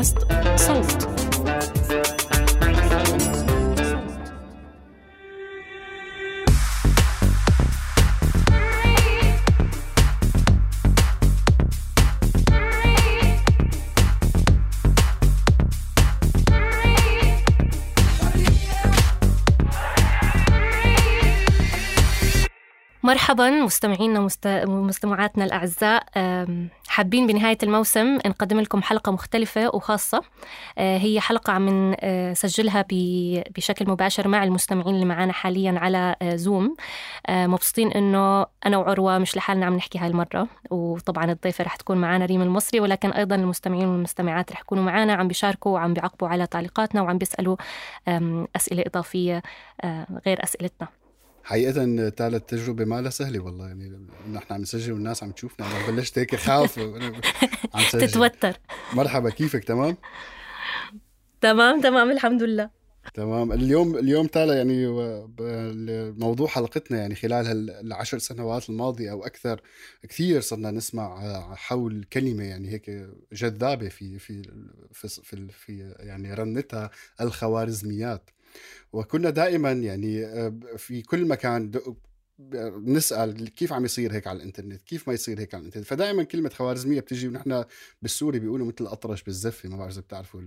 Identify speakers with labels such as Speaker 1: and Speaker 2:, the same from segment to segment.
Speaker 1: بودكاست صوت مرحبا مستمعينا ومستمعاتنا الأعزاء. حابين بنهاية الموسم نقدم لكم حلقة مختلفة وخاصة. آه، هي حلقة عم نسجلها بشكل مباشر مع المستمعين اللي معنا حاليا على زوم آه، مبسوطين إنه أنا وعروة مش لحالنا عم نحكي هاي المرة وطبعا الضيفة رح تكون معنا ريم المصري ولكن أيضا المستمعين والمستمعات رح يكونوا معنا عم بيشاركوا وعم بيعقبوا على تعليقاتنا وعم بيسألوا أسئلة إضافية غير أسئلتنا.
Speaker 2: حقيقة تالا التجربة ما لها سهلة والله يعني نحن عم نسجل والناس عم تشوفنا أنا بلشت هيك خاف
Speaker 1: عم تتوتر.
Speaker 2: مرحبا كيفك؟ تمام؟
Speaker 1: تمام تمام الحمد لله.
Speaker 2: تمام. اليوم اليوم تالا يعني موضوع حلقتنا يعني خلال هالعشر سنوات الماضية أو أكثر كثير صرنا نسمع حول كلمة يعني هيك جذابة في في في, في, في يعني رنتها الخوارزميات. وكنا دائما يعني آه، في كل مكان نسأل كيف عم يصير هيك على الإنترنت كيف ما يصير هيك على الإنترنت. فدائما كلمة خوارزمية بتجي ونحن بالسوري بيقولوا مثل الأطرش بالزفة ما بعرف إذا بتعرفوا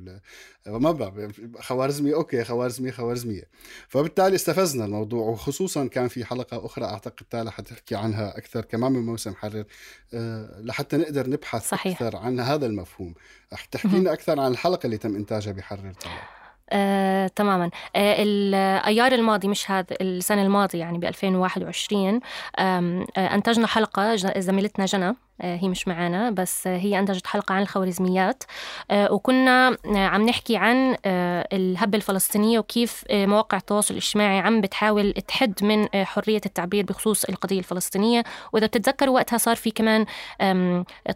Speaker 2: ما بعرف خوارزمية أوكي خوارزمية خوارزمية. فبالتالي استفزنا الموضوع وخصوصا كان في حلقة أخرى أعتقد تالا حتحكي عنها أكثر كمان من موسم حرر آه، لحتى نقدر نبحث صحيح. أكثر عن هذا المفهوم. تحكي لنا أكثر عن الحلقة اللي تم إنتاجها بحرر تالا
Speaker 1: آه، تماما. آه، الأيار الماضي مش هذا السنة الماضية يعني ب 2021 آه، أنتجنا حلقة زميلتنا جنى. هي مش معانا بس هي أنتجت حلقة عن الخوارزميات. آه، وكنا عم نحكي عن آه، الهبة الفلسطينية وكيف مواقع التواصل الاجتماعي عم بتحاول تحد من حرية التعبير بخصوص القضية الفلسطينية. وإذا بتتذكروا وقتها صار في كمان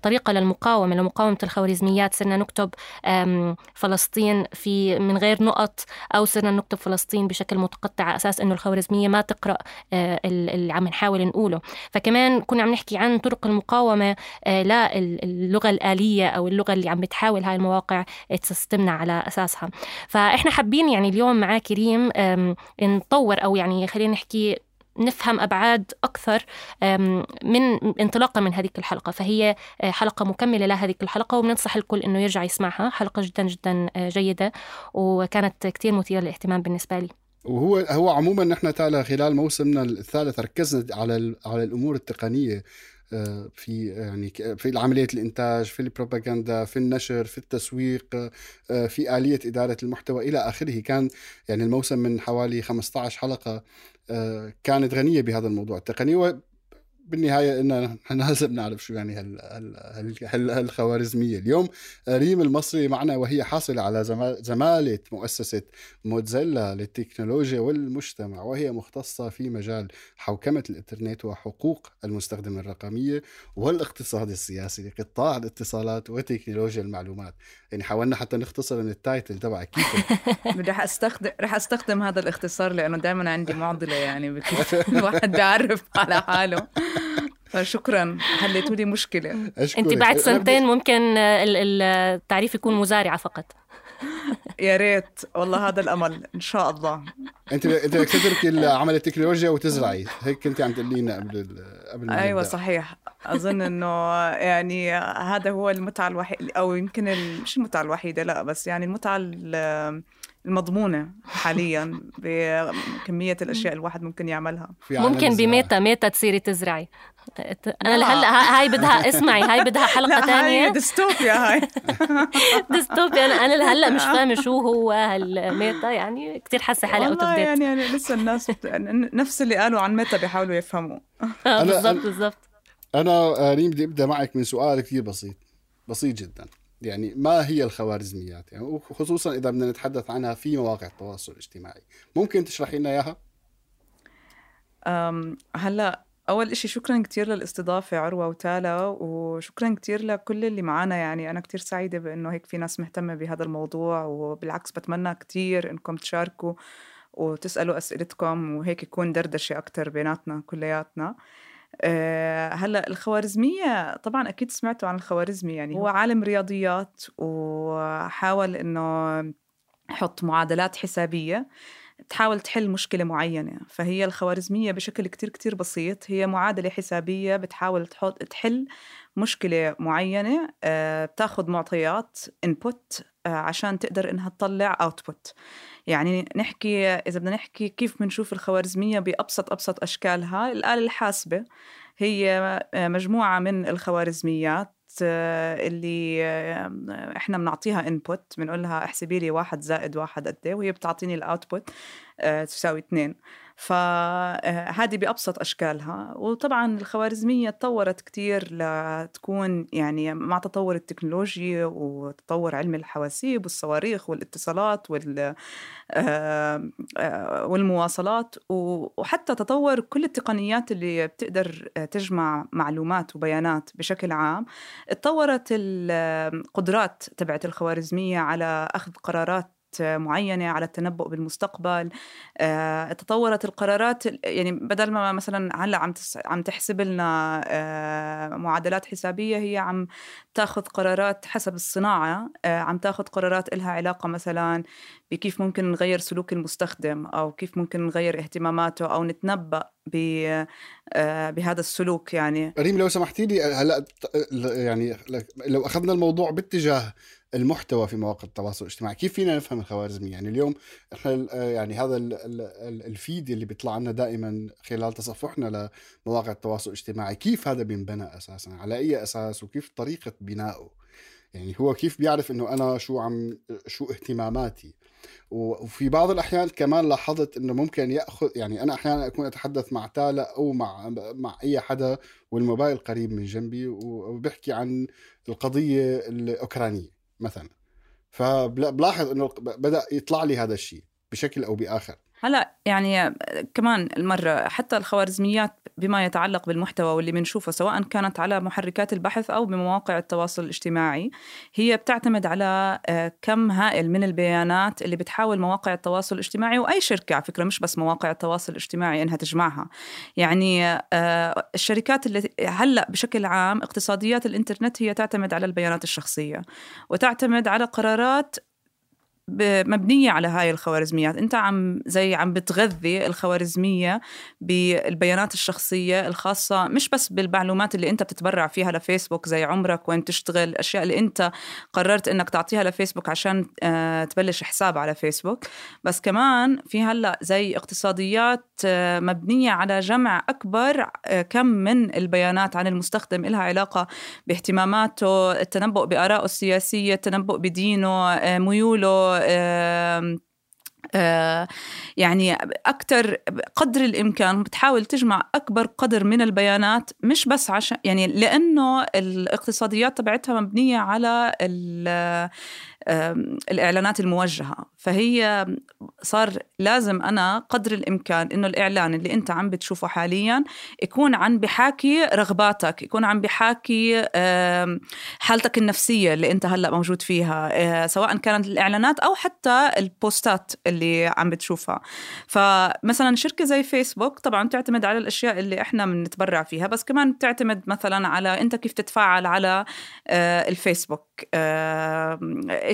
Speaker 1: طريقة للمقاومة لمقاومة الخوارزميات. صرنا نكتب فلسطين في من غير نقط أو صرنا نكتب فلسطين بشكل متقطع على أساس إنه الخوارزمية ما تقرأ اللي عم نحاول نقوله. فكمان كنا عم نحكي عن طرق المقاومة آه، لا اللغة الآلية أو اللغة اللي عم بتحاول هاي المواقع تستمنا على أساسها. فإحنا حابين يعني اليوم مع كريم نطور أو يعني خلينا نحكي نفهم أبعاد أكثر من انطلاقا من هذيك الحلقة. فهي آه، حلقة مكملة لهذيك الحلقة وبننصح الكل إنه يرجع يسمعها. حلقة جدا جدا آه، جيدة وكانت كثير مثيرة للاهتمام بالنسبة لي.
Speaker 2: وهو هو عموما نحن تعالى خلال موسمنا الثالث ركزنا على على الأمور التقنية. آه، في يعني في عملية الإنتاج في البروباغندا في النشر في التسويق آه، في آلية إدارة المحتوى إلى آخره. كان يعني الموسم من حوالي 15 حلقة آه، كانت غنية بهذا الموضوع. التقني بالنهاية إن لازم نعرف شو يعني هال هال هالخوارزمية. اليوم ريم المصري معنا وهي حاصلة على زمالة مؤسسة موتزيلا للتكنولوجيا والمجتمع وهي مختصة في مجال حوكمة الإنترنت وحقوق المستخدم الرقمية والاقتصاد السياسي لقطاع الاتصالات وتكنولوجيا المعلومات. يعني حاولنا حتى نختصر من التايتل تبع كيف
Speaker 3: رح استخدم رح أستخدم هذا الاختصار لأنه دائما عندي معضلة يعني الواحد بيعرف على حاله. فشكرا حليتوا لي مشكلة.
Speaker 1: أنت بعد سنتين ممكن التعريف يكون مزارعة فقط.
Speaker 3: يا ريت. والله هذا الأمل. إن شاء الله.
Speaker 2: أنت أنت بدك تتركي عمل التكنولوجيا وتزرعي. هيك كنت عم تقولي لنا قبل قبل
Speaker 3: أيوه صحيح. أظن إنه يعني هذا هو المتعة الوحيده أو يمكن مش المتعة الوحيدة لا بس يعني المتعة المضمونة حاليا بكمية الأشياء الواحد ممكن يعملها.
Speaker 1: ممكن بميتا ميتا تصيري تزرعي. أنا هلا هاي بدها اسمعي هاي بدها حلقة ثانية
Speaker 3: ديستوبيا هاي.
Speaker 1: ديستوبيا. أنا أنا هلا مش فاهمة شو هو هالميتا يعني كثير حاسة حالي out
Speaker 3: of يعني يعني لسه الناس نفس اللي قالوا عن ميتا بيحاولوا يفهموا.
Speaker 1: آه، بالضبط بالضبط.
Speaker 2: أنا آه، ريم بدي أبدأ معك من سؤال كثير بسيط. بسيط جدا. يعني ما هي الخوارزميات؟ يعني وخصوصا إذا بدنا نتحدث عنها في مواقع التواصل الاجتماعي. ممكن تشرحي لنا إياها؟
Speaker 3: هلأ أول إشي شكرا كتير للاستضافة عروة وتالا وشكرا كتير لكل اللي معنا يعني أنا كتير سعيدة بأنه هيك في ناس مهتمة بهذا الموضوع وبالعكس بتمنى كتير إنكم تشاركوا وتسألوا أسئلتكم وهيك يكون دردشة أكتر بيناتنا كلياتنا. آه، هلأ الخوارزمية طبعا أكيد سمعتوا عن الخوارزمي يعني هو عالم رياضيات وحاول إنه يحط معادلات حسابية تحاول تحل مشكلة معينة فهي الخوارزمية بشكل كتير كتير بسيط هي معادلة حسابية بتحاول تحط تحل مشكلة معينة آه، بتاخد معطيات input آه، عشان تقدر إنها تطلع output. يعني نحكي إذا بدنا نحكي كيف بنشوف الخوارزمية بأبسط أبسط أشكالها الآلة الحاسبة هي آه، مجموعة من الخوارزميات اللي إحنا بنعطيها input بنقول لها احسبي لي واحد زائد واحد قد إيه وهي بتعطيني ال output تساوي اثنين. فهذه بأبسط أشكالها. وطبعا الخوارزمية تطورت كتير لتكون يعني مع تطور التكنولوجيا وتطور علم الحواسيب والصواريخ والاتصالات وال والمواصلات وحتى تطور كل التقنيات اللي بتقدر تجمع معلومات وبيانات بشكل عام. تطورت القدرات تبعت الخوارزمية على أخذ قرارات معينة على التنبؤ بالمستقبل. آه، تطورت القرارات يعني بدل ما مثلا هلأ عم عم تحسب لنا آه، معادلات حسابية هي عم تاخذ قرارات حسب الصناعة. آه، عم تاخذ قرارات إلها علاقة مثلا بكيف ممكن نغير سلوك المستخدم أو كيف ممكن نغير اهتماماته أو نتنبأ بهذا السلوك يعني.
Speaker 2: ريم لو سمحتي لي هلأ يعني لو أخذنا الموضوع باتجاه المحتوى في مواقع التواصل الاجتماعي. كيف فينا نفهم الخوارزمي يعني اليوم إحنا يعني هذا الفيد اللي بيطلع لنا دائما خلال تصفحنا لمواقع التواصل الاجتماعي كيف هذا بينبنى أساسا؟ على أي أساس؟ وكيف طريقة بنائه يعني هو كيف بيعرف إنه أنا شو عم شو اهتماماتي؟ وفي بعض الأحيان كمان لاحظت إنه ممكن يأخذ يعني أنا أحيانا أكون أتحدث مع تالأ أو مع مع أي حدا والموبايل قريب من جنبي وبحكي عن القضية الأوكرانية. مثلا. فبلاحظ إنه بدأ يطلع لي هذا الشيء بشكل أو بآخر.
Speaker 3: هلا يعني كمان المرة حتى الخوارزميات بما يتعلق بالمحتوى واللي بنشوفه سواء كانت على محركات البحث أو بمواقع التواصل الاجتماعي هي بتعتمد على آه، كم هائل من البيانات اللي بتحاول مواقع التواصل الاجتماعي وأي شركة على فكرة مش بس مواقع التواصل الاجتماعي إنها تجمعها. يعني آه، الشركات اللي هلأ بشكل عام اقتصاديات الإنترنت هي تعتمد على البيانات الشخصية وتعتمد على قرارات مبنية على هاي الخوارزميات. أنت عم زي عم بتغذي الخوارزمية بالبيانات الشخصية الخاصة مش بس بالمعلومات اللي أنت بتتبرع فيها لفيسبوك زي عمرك وين تشتغل الأشياء اللي أنت قررت أنك تعطيها لفيسبوك عشان آه، تبلش حساب على فيسبوك. بس كمان في هلأ زي اقتصاديات آه، مبنية على جمع أكبر آه، كم من البيانات عن المستخدم إلها علاقة باهتماماته التنبؤ بآرائه السياسية التنبؤ بدينه ميوله يعني أكثر قدر الإمكان بتحاول تجمع أكبر قدر من البيانات مش بس عشان يعني لأنه الاقتصاديات تبعتها مبنية على الإعلانات الموجهة. فهي صار لازم أنا قدر الإمكان إنه الإعلان اللي أنت عم بتشوفه حاليا يكون عم بحاكي رغباتك يكون عم بحاكي حالتك النفسية اللي أنت هلأ موجود فيها آه، سواء كانت الإعلانات أو حتى البوستات اللي عم بتشوفها. فمثلا شركة زي فيسبوك طبعا تعتمد على الأشياء اللي إحنا بنتبرع فيها بس كمان بتعتمد مثلا على أنت كيف تتفاعل على آه، الفيسبوك.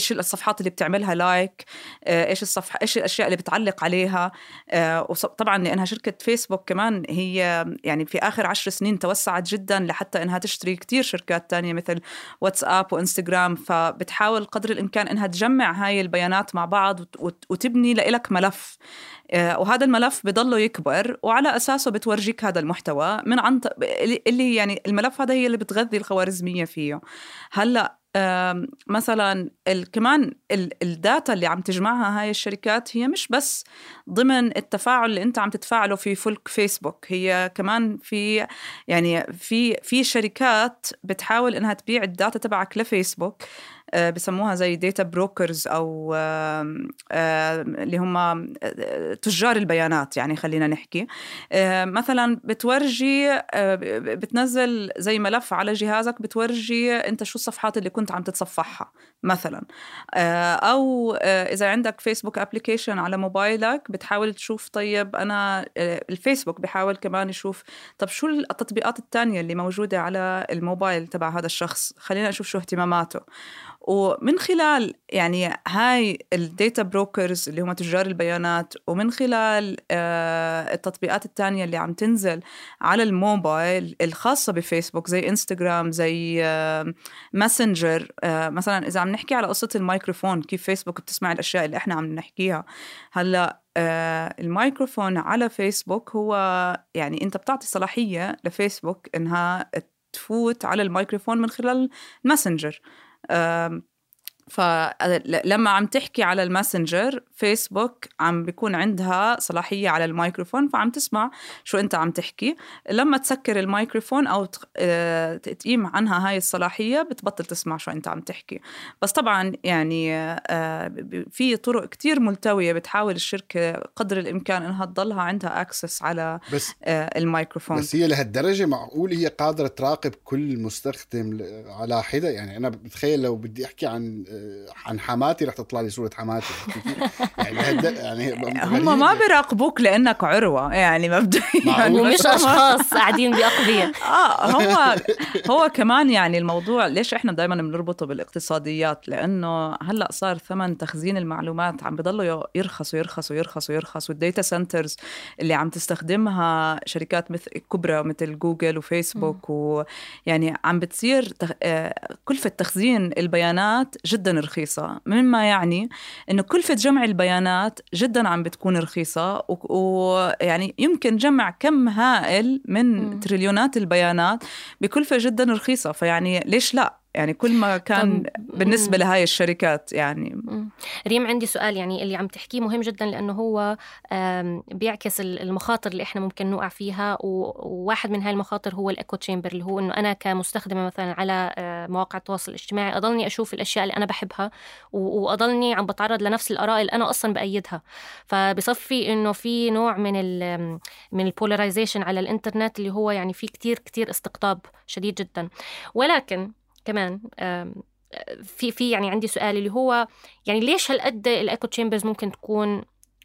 Speaker 3: إيش الصفحات اللي بتعملها لايك آه، إيش الصفحه إيش الأشياء اللي بتعلق عليها. آه، وطبعا لانها شركة فيسبوك كمان هي يعني في آخر عشر سنين توسعت جدا لحتى إنها تشتري كتير شركات تانية مثل واتساب وانستغرام فبتحاول قدر الإمكان إنها تجمع هاي البيانات مع بعض وتبني لك ملف. آه، وهذا الملف بضله يكبر وعلى أساسه بتورجيك هذا المحتوى من عن اللي يعني الملف هذا هي اللي بتغذي الخوارزمية فيه. هلأ مثلا كمان ال data اللي عم تجمعها هاي الشركات هي مش بس ضمن التفاعل اللي انت عم تتفاعله في فلك فيسبوك هي كمان في يعني في في شركات بتحاول إنها تبيع الداتا تبعك لفيسبوك. بسموها زي data brokers أو اللي هم تجار البيانات يعني خلينا نحكي. مثلا بتورجي بتنزل زي ملف على جهازك بتورجي أنت شو الصفحات اللي كنت عم تتصفحها. مثلا. أو إذا عندك فيسبوك application على موبايلك بتحاول تشوف طيب أنا الفيسبوك بحاول كمان يشوف طب شو التطبيقات الثانية اللي موجودة على الموبايل تبع هذا الشخص؟ خلينا نشوف شو اهتماماته. ومن خلال يعني هاي ال data brokers اللي هم تجار البيانات ومن خلال آه التطبيقات الثانية اللي عم تنزل على الموبايل الخاصة بفيسبوك زي انستغرام زي آه ماسنجر آه مثلا إذا عم نحكي على قصة الميكروفون كيف فيسبوك بتسمع الأشياء اللي إحنا عم نحكيها. هلأ آه الميكروفون على فيسبوك هو يعني أنت بتعطي صلاحية لفيسبوك إنها تفوت على الميكروفون من خلال ماسنجر فلما عم تحكي على الماسنجر فيسبوك عم بيكون عندها صلاحية على الميكروفون فعم تسمع شو أنت عم تحكي. لما تسكر الميكروفون أو آه، تقيم عنها هاي الصلاحية بتبطل تسمع شو أنت عم تحكي. بس طبعا يعني آه، في طرق كتير ملتوية بتحاول الشركة قدر الإمكان أنها تضلها عندها أكسس على
Speaker 2: بس
Speaker 3: آه، الميكروفون.
Speaker 2: بس هي لهالدرجة معقول هي قادرة تراقب كل مستخدم على حدة يعني أنا بتخيل لو بدي أحكي عن عن حماتي رح تطلع لي صورة حماتي. يعني يعني
Speaker 3: هم ما بيراقبوك لأنك عروة يعني مبدئيا.
Speaker 1: ومش أشخاص قاعدين باقضيه
Speaker 3: آه هو هو كمان يعني الموضوع ليش إحنا دائما بنربطه بالاقتصاديات؟ لأنه هلأ صار ثمن تخزين المعلومات عم بضلوا يرخص ويرخص ويرخص ويرخص وال data centers اللي عم تستخدمها شركات مثل كبرى مثل جوجل وفيسبوك ويعني عم بتصير آه، كلفة تخزين البيانات جدا رخيصة مما يعني أنه كلفة جمع البيانات جدا عم بتكون رخيصة ويعني يمكن جمع كم هائل من م. تريليونات البيانات بكلفة جدا رخيصة فيعني ليش لا يعني كل ما كان بالنسبة لهاي الشركات يعني.
Speaker 1: ريم عندي سؤال يعني اللي عم تحكيه مهم جدا لأنه هو بيعكس المخاطر اللي إحنا ممكن نوقع فيها وواحد من هاي المخاطر هو الإيكو تشامبر اللي هو إنه أنا كمستخدمة مثلا على آه، مواقع التواصل الاجتماعي أضلني أشوف الأشياء اللي أنا بحبها وأضلني عم بتعرض لنفس الآراء اللي أنا أصلا بأيدها. فبصفي إنه في نوع من ال من ال polarization على الإنترنت اللي هو يعني في كتير كتير استقطاب شديد جدا. ولكن كمان في في يعني عندي سؤال اللي هو يعني ليش هالقد ال echo chambers ممكن تكون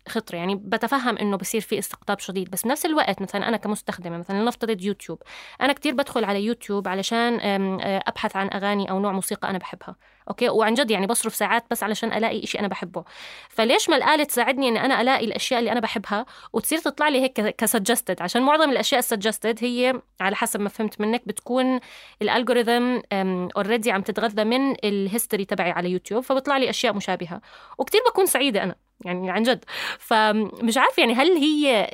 Speaker 1: خطرة يعني بتفهم إنه بصير في استقطاب شديد. بس بنفس الوقت مثلا أنا كمستخدمة مثلا نفترض يوتيوب أنا كتير بدخل على يوتيوب علشان أبحث عن أغاني أو نوع موسيقى أنا بحبها أوكي؟ وعن جد يعني بصرف ساعات بس علشان ألاقي شيء أنا بحبه. فليش ما الآلة تساعدني اني أنا ألاقي الأشياء اللي أنا بحبها وتصير تطلع لي هيك ك suggested عشان معظم الأشياء ال suggested هي على حسب ما فهمت منك بتكون ال algorithm already عم تتغذى من ال history تبعي على يوتيوب فبطلع لي أشياء مشابهة. وكتير بكون سعيدة أنا. يعني عن جد. فمش عارف يعني هل هي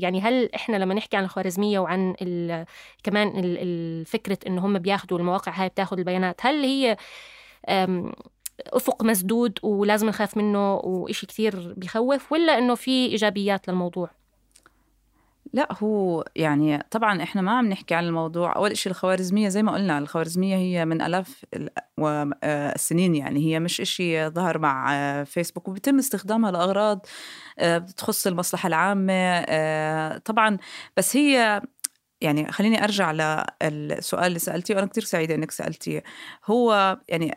Speaker 1: يعني هل إحنا لما نحكي عن الخوارزمية وعن ال كمان الفكرة انه هم بياخذوا المواقع هاي بتاخذ البيانات هل هي أفق مسدود ولازم نخاف منه وإشي كثير بخوف ولا إنه في إيجابيات للموضوع؟
Speaker 3: لا هو يعني طبعا إحنا ما عم نحكي عن الموضوع. أول شيء الخوارزمية زي ما قلنا الخوارزمية هي من آلاف السنين يعني. هي مش شيء ظهر مع فيسبوك وبيتم استخدامها لأغراض آه، بتخص المصلحة العامة آه، طبعا. بس هي يعني خليني أرجع للسؤال اللي سألتيه وأنا كثير سعيدة إنك سألتيه. هو يعني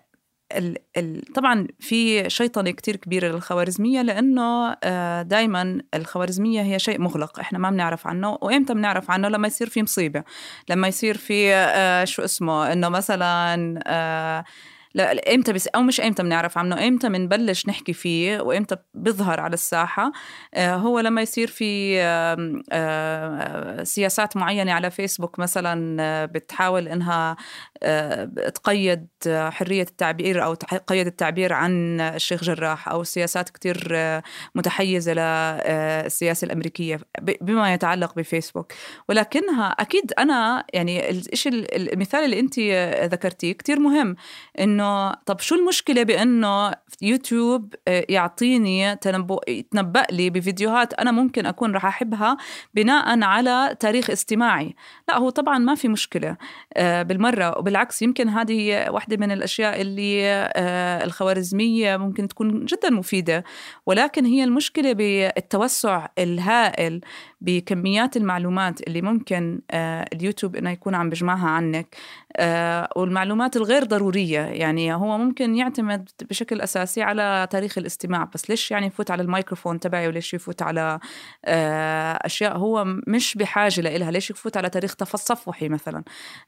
Speaker 3: ال ال طبعا في شيطنه كتير كبيرة للخوارزمية لأنه آه، دائما الخوارزمية هي شيء مغلق إحنا ما بنعرف عنه. وإمتى بنعرف عنه؟ لما يصير في مصيبة لما يصير في آه، شو اسمه إنه مثلا آه، لا إمتى بس أو مش إمتى بنعرف عنه إمتى بنبلش نحكي فيه وإمتى بيظهر على الساحة. آه، هو لما يصير في آه، سياسات معينة على فيسبوك مثلا آه، بتحاول إنها تقيد حرية التعبير أو تقيد التعبير عن الشيخ جراح أو سياسات كتير متحيزة للسياسه الأمريكية بما يتعلق بفيسبوك. ولكنها أكيد أنا يعني الشيء المثال اللي أنت ذكرتيه كتير مهم إنه إنه طب شو المشكلة بإنه يوتيوب آه، يعطيني تنبؤ يتنبأ لي بفيديوهات أنا ممكن أكون راح أحبها بناء على تاريخ استماعي. لا هو طبعا ما في مشكلة آه، بالمرة. وبالعكس يمكن هذه واحدة من الأشياء اللي آه، الخوارزمية ممكن تكون جدا مفيدة. ولكن هي المشكلة بالتوسع الهائل بكميات المعلومات اللي ممكن اليوتيوب إنه يكون عم بجمعها عنك. والمعلومات الغير ضرورية يعني هو ممكن يعتمد بشكل أساسي على تاريخ الاستماع بس ليش يعني يفوت على الميكروفون تبعي وليش يفوت على آه، أشياء هو مش بحاجة لها ليش يفوت على تاريخ تصفحي مثلا؟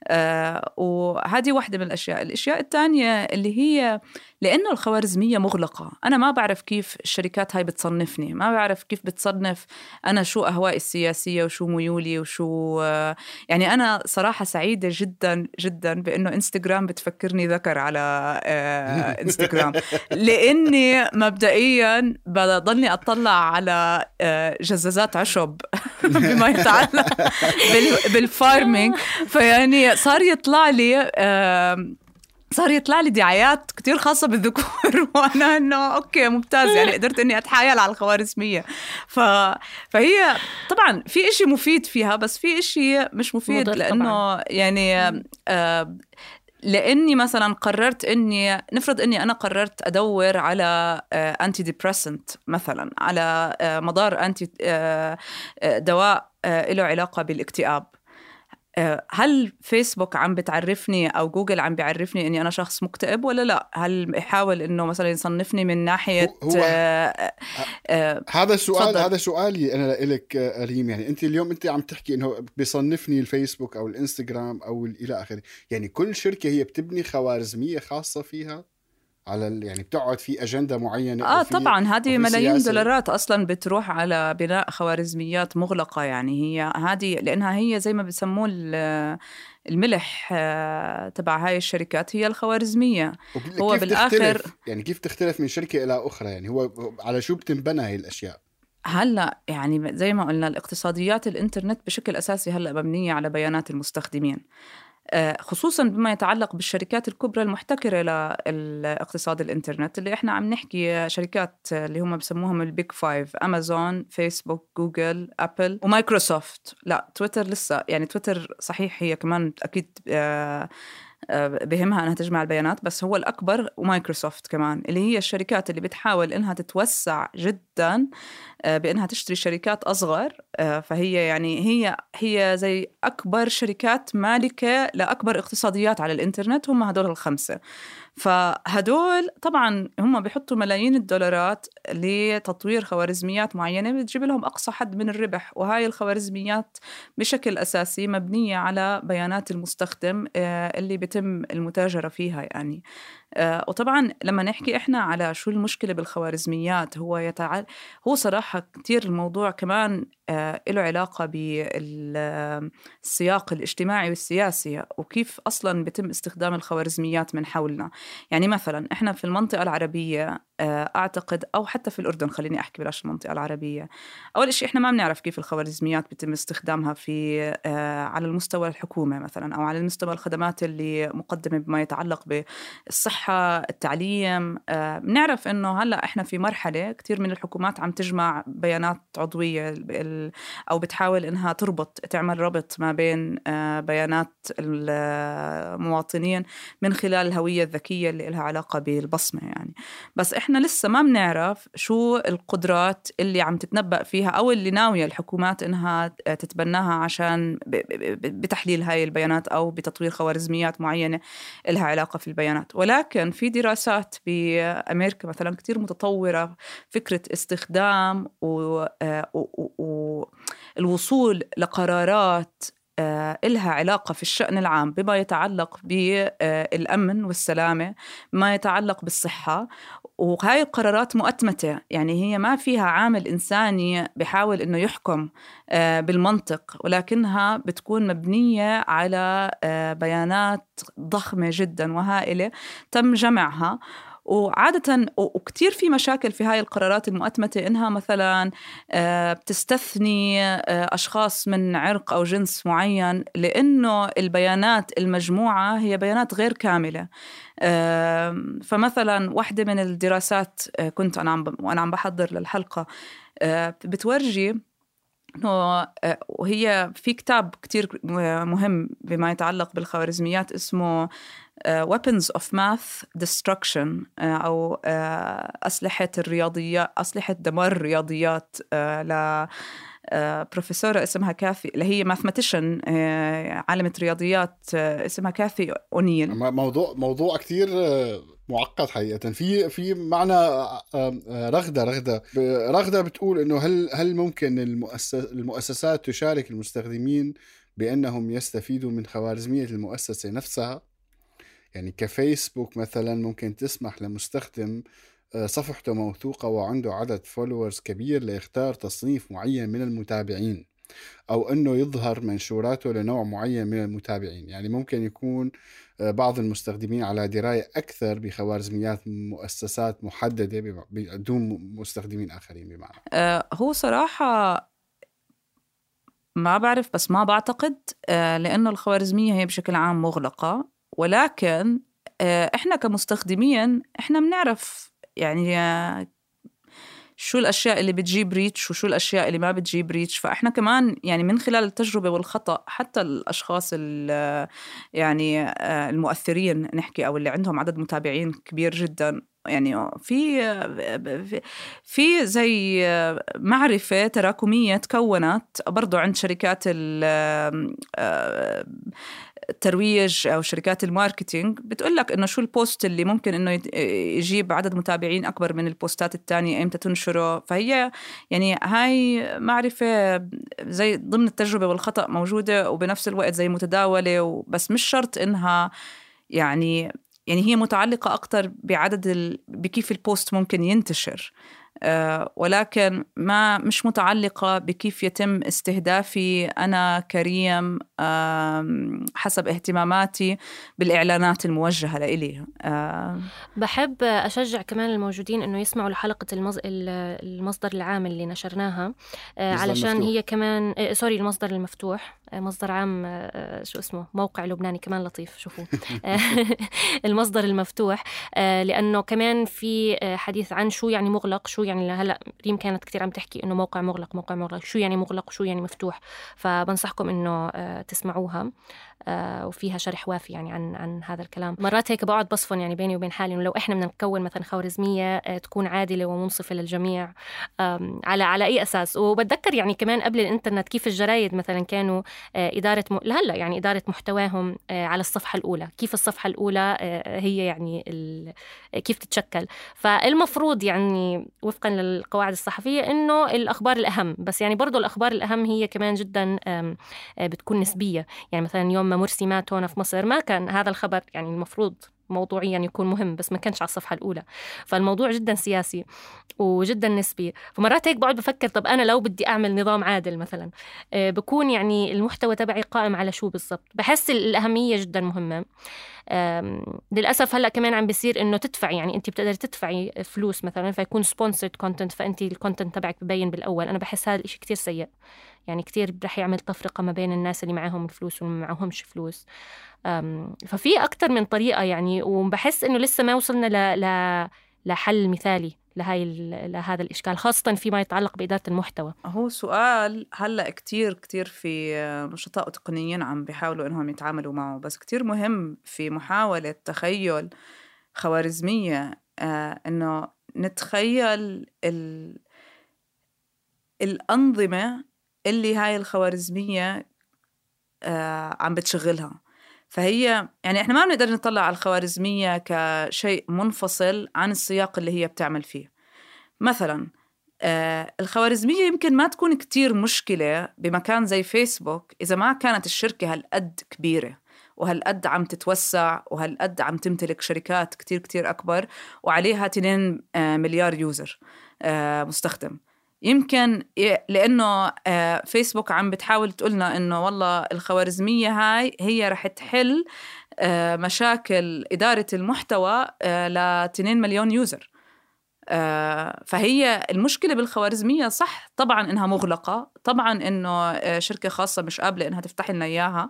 Speaker 3: آه، وهذه واحدة من الأشياء. الأشياء الثانية اللي هي لأنه الخوارزمية مغلقة أنا ما بعرف كيف الشركات هاي بتصنفني ما بعرف كيف بتصنف أنا شو أهوائي السياسية وشو ميولي وشو آه، يعني أنا صراحة سعيدة جدا جدا بإنه إنستغرام بتفكرني ذكر على إنستغرام. لإني مبدئيا بضلني أطلع على آه، جزازات عشب بما يتعلق بال farming فيعني صار يطلع لي صار يطلع لي دعايات كتير خاصة بالذكور. وأنا إنه okay ممتاز. يعني قدرت إني أتحايل على الخوارزمية. ف... فهي طبعا في إشي مفيد فيها بس في إشي مش مفيد لأنه طبعاً. يعني آه لأني مثلا قررت إني نفرض إني أنا قررت أدور على anti آه، depressant مثلا على آه، مدار anti آه، دواء له علاقة بالاكتئاب. هل فيسبوك عم بتعرفني أو جوجل عم بيعرفني إني أنا شخص مكتئب ولا لا؟ هل يحاول إنه مثلا يصنفني من ناحية هو
Speaker 2: آه آه هذا السؤال فضل. هذا سؤالي أنا لك ريم يعني أنت اليوم أنت عم تحكي إنه بيصنفني الفيسبوك أو الإنستغرام أو إلى آخره. يعني كل شركة هي بتبني خوارزمية خاصة فيها؟ على يعني بتقعد في أجندة معينة
Speaker 3: آه طبعا. هذه ملايين دولارات أصلا بتروح على بناء خوارزميات مغلقة. يعني هي هذه لأنها هي زي ما بسموه الملح آه، تبع هاي الشركات هي الخوارزمية.
Speaker 2: هو بالآخر يعني كيف تختلف من شركة إلى أخرى؟ يعني هو على شو بتنبنى هاي الأشياء؟
Speaker 3: هلأ يعني زي ما قلنا الاقتصاديات الإنترنت بشكل أساسي هلأ مبنية على بيانات المستخدمين. خصوصا بما يتعلق بالشركات الكبرى المحتكرة لاقتصاد الإنترنت اللي إحنا عم نحكي شركات اللي هم بسموهم ال Big Five امازون فيسبوك جوجل ابل ومايكروسوفت. لا تويتر لسه يعني تويتر صحيح هي كمان أكيد آه، آه، بهمها أنها تجمع البيانات بس هو الأكبر ومايكروسوفت كمان اللي هي الشركات اللي بتحاول إنها تتوسع جدا آه، بإنها تشتري شركات أصغر آه، فهي يعني هي هي زي أكبر شركات مالكة لأكبر اقتصاديات على الإنترنت هم هدول الخمسة. فهدول طبعا هم بيحطوا ملايين الدولارات لتطوير خوارزميات معينة بتجيب لهم أقصى حد من الربح. وهاي الخوارزميات بشكل أساسي مبنية على بيانات المستخدم آه، اللي بيتم المتاجرة فيها يعني. وطبعا لما نحكي إحنا على شو المشكلة بالخوارزميات هو يتعال هو صراحة كثير الموضوع كمان آه، له علاقة بالسياق الاجتماعي والسياسي وكيف أصلا بيتم استخدام الخوارزميات من حولنا. يعني مثلا إحنا في المنطقة العربية آه، أعتقد أو حتى في الأردن خليني أحكي بلاش المنطقة العربية. أول شيء إحنا ما بنعرف كيف الخوارزميات بيتم استخدامها في على المستوى الحكومة مثلا أو على المستوى الخدمات اللي مقدمة بما يتعلق بالصحة الصحة التعليم آه، بنعرف إنه هلأ إحنا في مرحلة كثير من الحكومات عم تجمع بيانات عضوية أو بتحاول إنها تربط تعمل ربط ما بين آه، بيانات المواطنين من خلال الهوية الذكية اللي لها علاقة بالبصمة يعني. بس إحنا لسه ما بنعرف شو القدرات اللي عم تتنبأ فيها أو اللي ناوية الحكومات إنها تتبناها عشان بتحليل هاي البيانات أو بتطوير خوارزميات معينة لها علاقة في البيانات. ولكن ولكن في دراسات بأمريكا مثلا كتير متطورة فكرة استخدام والوصول آه، لقرارات إلها علاقة في الشأن العام بما يتعلق بالأمن والسلامة ما يتعلق بالصحة. وهاي القرارات مؤتمتة يعني هي ما فيها عامل إنساني بحاول إنه يحكم آه، بالمنطق ولكنها بتكون مبنية على بيانات ضخمة جدا وهائلة تم جمعها. وعادة وكتير في مشاكل في هاي القرارات المؤتمتة إنها مثلا آه، بتستثني آه، أشخاص من عرق أو جنس معين لأنه البيانات المجموعة هي بيانات غير كاملة. فمثلا واحدة من الدراسات آه، كنت أنا عم وأنا عم بحضر للحلقة بتورجي إنه وهي في كتاب كتير مهم بما يتعلق بالخوارزميات اسمه weapons of math destruction أو أسلحة الرياضيات أسلحة دمار الرياضيات ل بروفيسورة اسمها كاثي اللي هي ماثماتيشن عالمة رياضيات اسمها كاثي أونيل.
Speaker 2: موضوع موضوع كثير معقد حقيقة. في في معنى رغدة رغدة رغدة بتقول إنه هل هل ممكن المؤسسات تشارك المستخدمين بأنهم يستفيدوا من خوارزمية المؤسسة نفسها؟ يعني كفيسبوك مثلا ممكن تسمح لمستخدم آه، صفحته موثوقة وعنده عدد فولورز كبير ليختار تصنيف معين من المتابعين أو أنه يظهر منشوراته لنوع معين من المتابعين. يعني ممكن يكون آه، بعض المستخدمين على دراية أكثر بخوارزميات مؤسسات محددة دون مستخدمين آخرين بمعنى.
Speaker 3: أه هو صراحة ما بعرف بس ما بعتقد لأنه الخوارزمية هي بشكل عام مغلقة. ولكن آه، إحنا كمستخدمين إحنا بنعرف يعني شو الأشياء اللي بتجيب reach وشو الأشياء اللي ما بتجيب reach فإحنا كمان يعني من خلال التجربة والخطأ حتى الأشخاص يعني آه، المؤثرين نحكي أو اللي عندهم عدد متابعين كبير جدا. يعني في في زي معرفة تراكمية تكونت برضو عند شركات الترويج أو شركات ال marketing بتقول لك إنه شو ال post اللي ممكن إنه يجيب عدد متابعين أكبر من البوستات الثانية إمتى تنشره؟ فهي يعني هاي معرفة زي ضمن التجربة والخطأ موجودة وبنفس الوقت زي متداولة بس مش شرط إنها يعني يعني هي متعلقة أكثر بعدد ال... بكيف البوست ممكن ينتشر. ولكن ما مش متعلقة بكيف يتم استهدافي أنا كريم حسب اهتماماتي بالإعلانات الموجهة لإلي.
Speaker 1: آه، بحب أشجع كمان الموجودين أنه يسمعوا لحلقة المصدر العام اللي نشرناها آه، علشان المفتوح. هي كمان سوري المصدر المفتوح. مصدر عام شو اسمه موقع لبناني كمان لطيف شوفوا المصدر المفتوح لأنه كمان في حديث عن شو يعني مغلق شو يعني هلأ ريم كانت كثير عم تحكي إنه موقع مغلق موقع مغلق شو يعني مغلق وشو يعني مفتوح. فبنصحكم إنه آه، تسمعوها آه، وفيها شرح وافي يعني عن عن هذا الكلام. مرات هيك بقعد بصفن يعني بيني وبين حالي إنه لو إحنا بدنا نكون مثلا خوارزمية آه، تكون عادلة ومنصفة للجميع على على أي أساس؟ وبتذكر يعني كمان قبل الإنترنت كيف الجرايد مثلا كانوا إدارة م... لهلا يعني إدارة محتواهم على الصفحة الأولى. كيف الصفحة الأولى هي يعني ال... كيف تتشكل. فالمفروض يعني وفقا للقواعد الصحفية إنه الأخبار الأهم. بس يعني برضه الأخبار الأهم هي كمان جدا بتكون نسبية. يعني مثلا يوم ما مرسي مات هون في مصر ما كان هذا الخبر يعني المفروض موضوعيا يكون مهم بس ما كانش على الصفحة الأولى. فالموضوع جدا سياسي وجدا نسبي. فمرات هيك بقعد بفكر طب أنا لو بدي أعمل نظام عادل مثلا آه، بكون يعني المحتوى تبعي قائم على شو بالضبط؟ بحس الأهمية جدا مهمة. للأسف هلأ كمان عم بيصير إنه تدفعي يعني انت بتقدري تدفعي فلوس مثلا فيكون sponsored content فانت ال content تبعك ببين بالأول. أنا بحس هذا الشيء كتير سيء. يعني كتير رح يعمل تفرقة ما بين الناس اللي معاهم الفلوس واللي معاهمش فلوس. ففي أكتر من طريقة يعني وبحس إنه لسه ما وصلنا ل... ل... لحل مثالي لهاي لهذا الإشكال خاصة فيما يتعلق بإدارة المحتوى.
Speaker 3: هو سؤال هلأ كتير كتير في نشطاء وتقنيين عم بيحاولوا إنهم يتعاملوا معه بس كتير مهم في محاولة تخيل خوارزمية آه إنه نتخيل ال... الأنظمة اللي هاي الخوارزمية آه عم بتشغلها. فهي يعني إحنا ما بنقدر نطلع على الخوارزمية كشيء منفصل عن السياق اللي هي بتعمل فيه. مثلا آه الخوارزمية يمكن ما تكون كتير مشكلة بمكان زي فيسبوك إذا ما كانت الشركة هالقد كبيرة وهالقد عم تتوسع وهالقد عم تمتلك شركات كتير كتير أكبر وعليها 2 آه، مليار user مستخدم. يمكن لأنه آه، فيسبوك عم بتحاول تقولنا إنه والله الخوارزمية هاي هي رح تحل آه، مشاكل إدارة المحتوى ل 2 مليون user. فهي المشكلة بالخوارزمية صح طبعا إنها مغلقة طبعا إنه شركة خاصة مش قابلة إنها تفتح لنا إياها.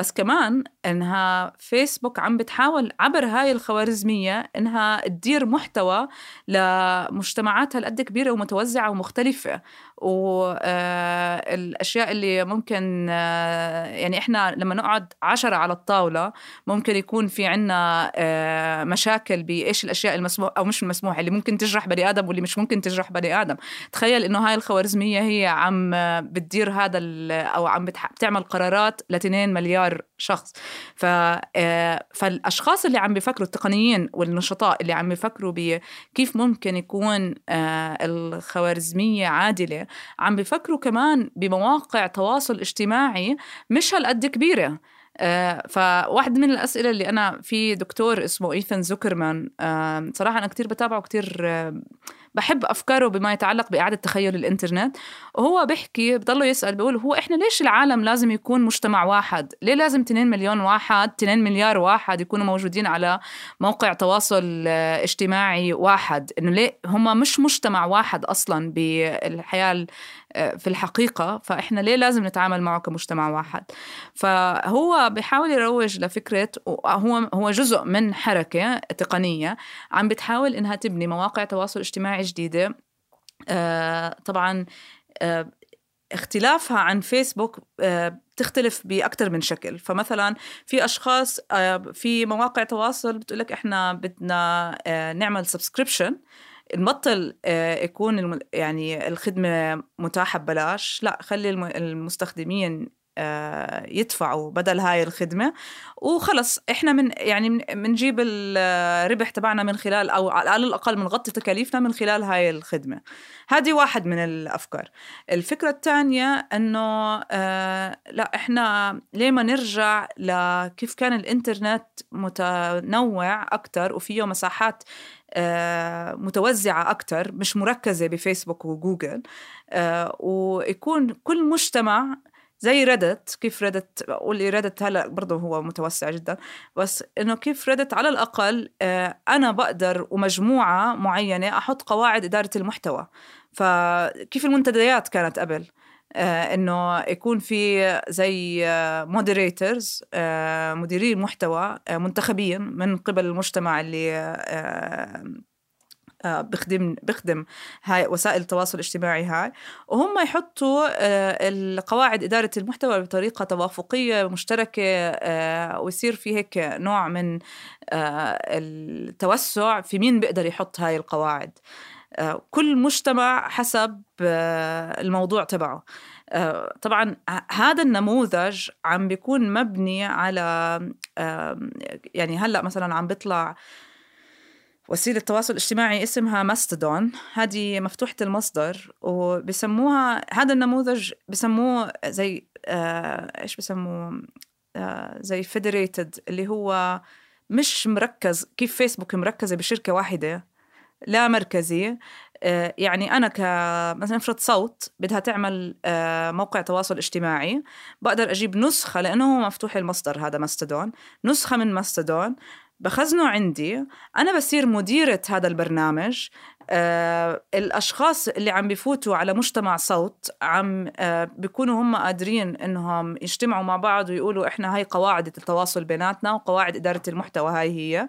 Speaker 3: بس كمان إنها فيسبوك عم بتحاول عبر هاي الخوارزمية إنها تدير محتوى لمجتمعات هالقد كبيرة ومتوزعة ومختلفة. والاشياء آه، اللي ممكن آه، يعني إحنا لما نقعد عشرة على الطاولة ممكن يكون في عنا آه، مشاكل بإيش الأشياء المسموح أو مش المسموح اللي ممكن تجرح بني آدم واللي مش ممكن تجرح بني آدم. تخيل إنه هاي الخوارزمية هي عم بتدير هذا أو عم بتعمل قرارات ل 2 مليار شخص. ف فالأشخاص اللي عم بيفكروا التقنيين والنشطاء اللي عم بيفكروا بكيف ممكن يكون الخوارزمية عادلة عم بيفكروا كمان بمواقع تواصل اجتماعي مش هالقد كبيرة. آه، فواحد من الأسئلة اللي أنا في دكتور اسمه إيثن زوكرمان صراحة أنا كتير بتابعه كتير بحب أفكاره بما يتعلق بإعادة تخيل الإنترنت. وهو بيحكي بضله يسأل بيقول هو إحنا ليش العالم لازم يكون مجتمع واحد؟ ليه لازم 2 مليون واحد 2 مليار واحد يكونوا موجودين على موقع تواصل آه، اجتماعي واحد؟ إنه ليه هم مش مجتمع واحد أصلا بالحياة آه، في الحقيقة فإحنا ليه لازم نتعامل معه كمجتمع واحد؟ فهو بيحاول يروج لفكرة هو هو جزء من حركة تقنية عم بتحاول إنها تبني مواقع تواصل اجتماعي جديدة. آه، طبعا آه، اختلافها عن فيسبوك بتختلف بأكثر من شكل. فمثلا في أشخاص في مواقع تواصل بتقولك إحنا بدنا نعمل سبسكريبشن نبطل آه، يكون يعني الخدمة متاحة ببلاش. لا خلي المستخدمين آه، يدفعوا بدل هاي الخدمة. وخلص إحنا من يعني بنجيب الربح تبعنا من خلال أو على الأقل بنغطي تكاليفنا من خلال هاي الخدمة. هذه واحد من الأفكار. الفكرة الثانية إنه آه لا إحنا ليه ما نرجع لكيف كان الإنترنت متنوع أكثر وفيه مساحات آه، متوزعة أكثر مش مركزة بفيسبوك وجوجل آه، ويكون كل مجتمع زي ردت كيف ردت قولي ردت هلا برضه هو متوسع جدا بس إنه كيف ردت على الأقل آه، أنا بقدر ومجموعة معينة أحط قواعد إدارة المحتوى. فكيف المنتديات كانت قبل؟ آه إنه يكون في زي مودريترز آه مديري محتوى منتخبين من قبل المجتمع اللي آه، بخدم بخدم هاي وسائل التواصل الاجتماعي هاي. وهم يحطوا آه، القواعد إدارة المحتوى بطريقة توافقية مشتركة آه، ويصير في هيك نوع من التوسع في مين بيقدر يحط هاي القواعد. كل مجتمع حسب الموضوع تبعه. طبعا هذا النموذج عم بيكون مبني على يعني هلأ مثلا عم بيطلع وسيلة تواصل اجتماعي اسمها ماستودون. هذه مفتوحة المصدر وبسموها هذا النموذج بسموه زي آه إيش بسموه؟ آه زي فيدريتد اللي هو مش مركز كيف فيسبوك مركزة بشركة واحدة لا مركزي. آه يعني أنا ك مثلا أفرض صوت بدها تعمل آه موقع تواصل اجتماعي بقدر أجيب نسخة لأنه هو مفتوح المصدر هذا ماستودون. نسخة من ماستودون. بخزنه عندي. أنا بصير مديرة هذا البرنامج. آه الأشخاص اللي عم بفوتوا على مجتمع صوت عم آه بيكونوا هم قادرين إنهم يجتمعوا مع بعض ويقولوا إحنا هاي قواعد التواصل بيناتنا وقواعد إدارة المحتوى هاي هي.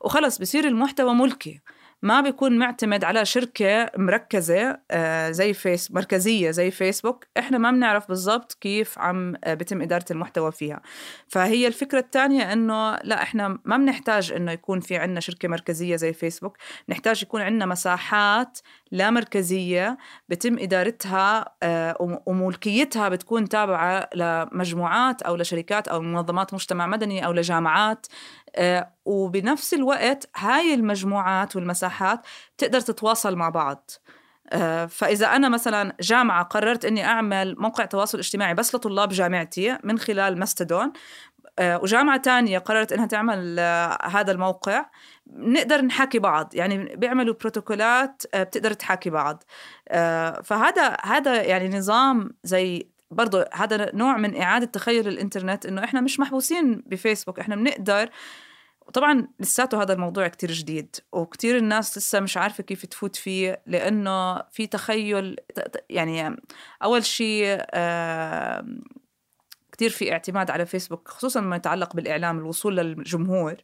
Speaker 3: وخلص بصير المحتوى ملكي. ما بيكون معتمد على شركة مركزة آه، زي فيس مركزية زي فيسبوك. إحنا ما بنعرف بالضبط كيف عم آه، بتم إدارة المحتوى فيها. فهي الفكرة الثانية إنه لا إحنا ما بنحتاج إنه يكون في عنا شركة مركزية زي فيسبوك. نحتاج يكون عنا مساحات لا مركزية بتم إدارتها آه، وملكيتها بتكون تابعة لمجموعات أو لشركات أو منظمات مجتمع مدني أو لجامعات. وبنفس الوقت هاي المجموعات والمساحات تقدر تتواصل مع بعض. آه، فإذا أنا مثلا جامعة قررت إني أعمل موقع تواصل اجتماعي بس لطلاب جامعتي من خلال ماستدون آه، وجامعة تانية قررت إنها تعمل آه، هذا الموقع نقدر نحاكي بعض. يعني بيعملوا بروتوكولات آه، بتقدر تحاكي بعض. فهذا هذا يعني نظام زي برضه هذا نوع من إعادة تخيل الإنترنت إنه إحنا مش محبوسين بفيسبوك إحنا بنقدر. طبعا لساته هذا الموضوع كتير جديد وكتير الناس لسه مش عارفة كيف تفوت فيه لأنه في تخيل يعني أول شيء كتير في اعتماد على فيسبوك خصوصا ما يتعلق بالإعلام الوصول للجمهور.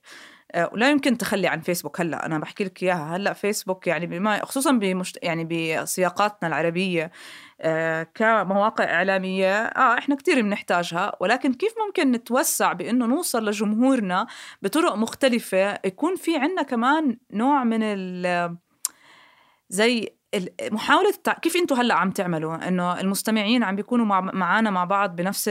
Speaker 3: آه، ولا يمكن تخلي عن فيسبوك هلأ أنا بحكي لك إياها. هلأ فيسبوك يعني بما خصوصا بمشت... يعني بسياقاتنا العربية كمواقع إعلامية. آه إحنا كثير بنحتاجها ولكن كيف ممكن نتوسع بإنه نوصل لجمهورنا بطرق مختلفة؟ يكون في عندنا كمان نوع من ال زي محاولة كيف أنتم هلا عم تعملوا؟ انه المستمعين عم بيكونوا مع معنا مع بعض بنفس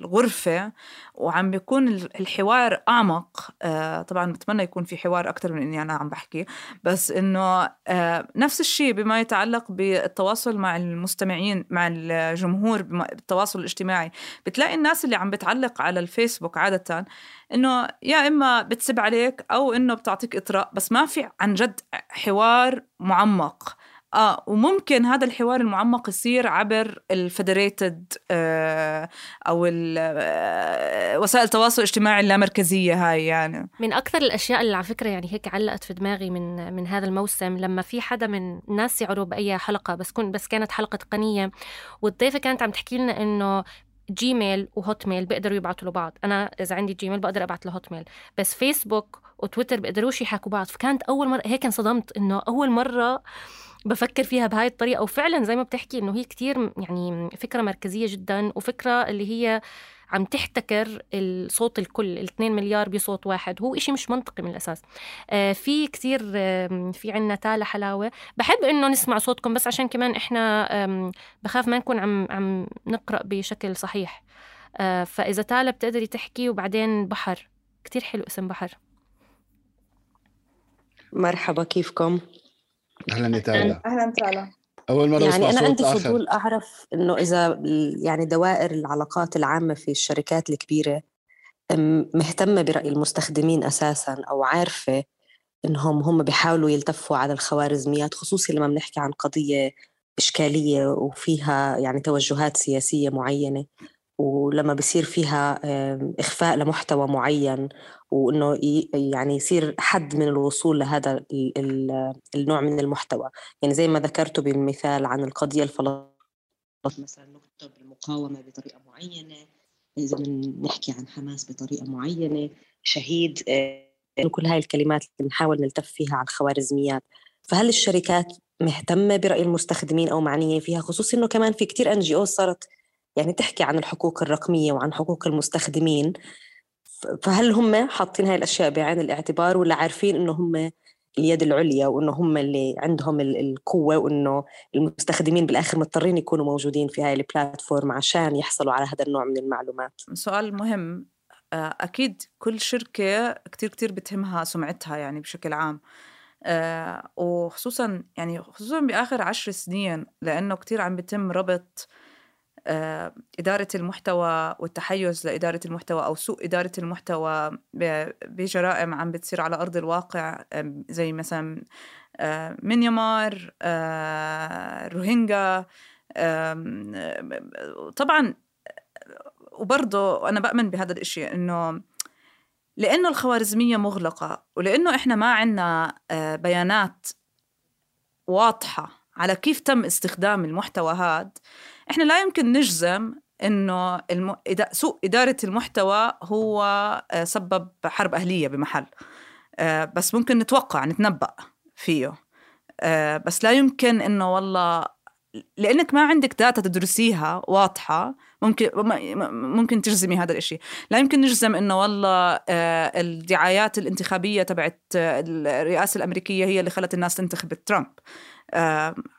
Speaker 3: الغرفة وعم بيكون الحوار أعمق. آه طبعا بتمنى يكون في حوار أكثر من إني أنا عم بحكي. بس إنه آه نفس الشيء بما يتعلق بالتواصل مع المستمعين مع الجمهور بالتواصل الاجتماعي. بتلاقي الناس اللي عم بتعلق على الفيسبوك عادة إنه يا إما بتسب عليك أو إنه بتعطيك إطراء بس ما في عن جد حوار معمق. آه وممكن هذا الحوار المعمق يصير عبر الفيدريتد آه أو آه وسائل التواصل الاجتماعي اللامركزية هاي يعني.
Speaker 1: من أكثر الأشياء اللي على فكرة يعني هيك علقت في دماغي من من هذا الموسم لما في حدا من الناس يعروا بأي حلقة بس كن بس كانت حلقة تقنيه والضيفة كانت عم تحكي لنا إنه جيميل وهوت ميل بيقدروا يبعتوا لبعض. أنا إذا عندي جيميل بقدر أبعت لهوت ميل بس فيسبوك وتويتر بيقدروش يحاكوا بعض. فكانت أول مرة هيك انصدمت إنه أول مرة بفكر فيها بهاي الطريقة. وفعلا زي ما بتحكي إنه هي كتير يعني فكرة مركزية جدا وفكرة اللي هي عم تحتكر الصوت الكل ال 2 مليار بصوت واحد. هو إشي مش منطقي من الأساس. آه في كتير آه في عنا تالا حلاوة بحب إنه نسمع صوتكم بس عشان كمان إحنا بخاف ما نكون عم عم نقرأ بشكل صحيح. آه فإذا تالا بتقدري تحكي وبعدين بحر. كتير حلو اسم بحر.
Speaker 4: مرحبا كيفكم؟
Speaker 2: أهلا تالا
Speaker 3: أهلا تالا
Speaker 2: أول مرة
Speaker 4: يعني أنا عندي. فضول أعرف إنه إذا يعني دوائر العلاقات العامة في الشركات الكبيرة مهتمة برأي المستخدمين أساسا أو عارفة إنهم هم بيحاولوا يلتفوا على الخوارزميات خصوصي لما بنحكي عن قضية إشكالية وفيها يعني توجهات سياسية معينة ولما بصير فيها إخفاء لمحتوى معين وإنه يعني يصير حد من الوصول لهذا النوع من المحتوى. يعني زي ما ذكرتوا بالمثال عن القضية الفلسطينية مثلا نكتب المقاومة بطريقة معينة. إذا بنحكي عن حماس بطريقة معينة. شهيد كل هاي الكلمات اللي بنحاول نلتف فيها على الخوارزميات فهل الشركات مهتمة برأي المستخدمين أو معنية فيها؟ خصوصي إنه كمان في كتير أن جي صارت يعني تحكي عن الحقوق الرقمية وعن حقوق المستخدمين. فهل هم حاطين هاي الأشياء بعين الاعتبار ولا عارفين إنه هم اليد العليا وإنه هم اللي عندهم القوة وإنه المستخدمين بالآخر مضطرين يكونوا موجودين في هاي البلاتفورم عشان يحصلوا على هذا النوع من المعلومات؟
Speaker 3: سؤال مهم. آه، أكيد كل شركة كتير كتير بتهمها سمعتها يعني بشكل عام. آه، وخصوصا يعني خصوصا بآخر عشر سنين لأنه كتير عم بيتم ربط إدارة المحتوى والتحيز لإدارة المحتوى أو سوء إدارة المحتوى بجرائم عم بتصير على أرض الواقع زي مثلا آه، مينيمار آه، روهينجا طبعا وبرضه أنا بأمن بهذا الإشي إنه لأنه الخوارزمية مغلقة ولأنه إحنا ما عنا بيانات واضحة على كيف تم استخدام المحتوى هذا إحنا لا يمكن نجزم إنه الم... سوء إدارة المحتوى هو آه، سبب حرب أهلية بمحل. آه، بس ممكن نتوقع نتنبأ فيه. آه، بس لا يمكن إنه والله لأنك ما عندك data تدرسيها واضحة ممكن ممكن تجزمي هذا الشيء لا يمكن نجزم إنه والله الدعايات الانتخابية تبعت الرئاسة الأمريكية هي اللي خلت الناس تنتخب ترامب.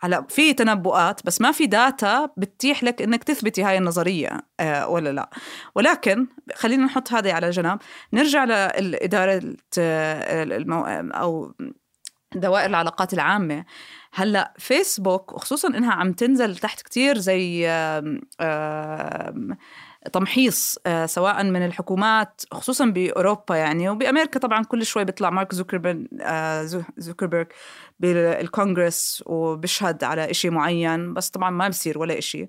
Speaker 3: هلا في تنبؤات بس ما في data بتتيح لك إنك تثبتي هاي النظرية آه ولا لا. ولكن خلينا نحط هذا على جنب نرجع لإدارة آه، المو... أو دوائر العلاقات العامة. هلا فيسبوك وخصوصا إنها عم تنزل تحت كتير زي تمحيص آه، سواء من الحكومات خصوصا بأوروبا يعني وبأمريكا طبعا كل شوي بيطلع مارك زوكربيرج زوكربيرج بالكونغرس وبيشهد على إشي معين بس طبعا ما بصير ولا إشي.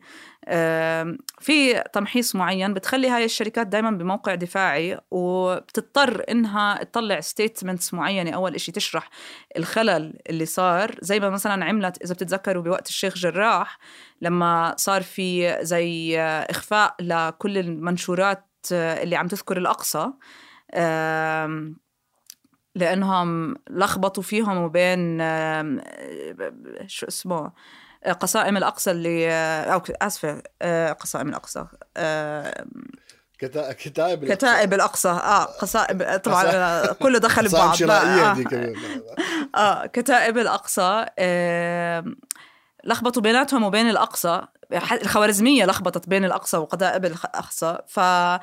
Speaker 3: في تمحيص معين بتخلي هاي الشركات دائما بموقع دفاعي وبتضطر إنها تطلع statements معينة أول إشي تشرح الخلل اللي صار. زي ما مثلا عملت إذا بتتذكروا بوقت الشيخ جراح لما صار في زي إخفاء لكل المنشورات اللي عم تذكر الأقصى لأنهم لخبطوا فيهم وبين شو اسمه؟ قصائم الأقصى اللي أو آسفة قصائم الأقصى
Speaker 2: كتائب
Speaker 3: الأقصى. كتائب الأقصى آه قصائم طبعا كله دخل ببعض
Speaker 2: آه.
Speaker 3: آه كتائب الأقصى آه لخبطوا بيناتهم وبين الأقصى الخوارزمية لخبطت بين الأقصى وكتائب الأقصى ف آه،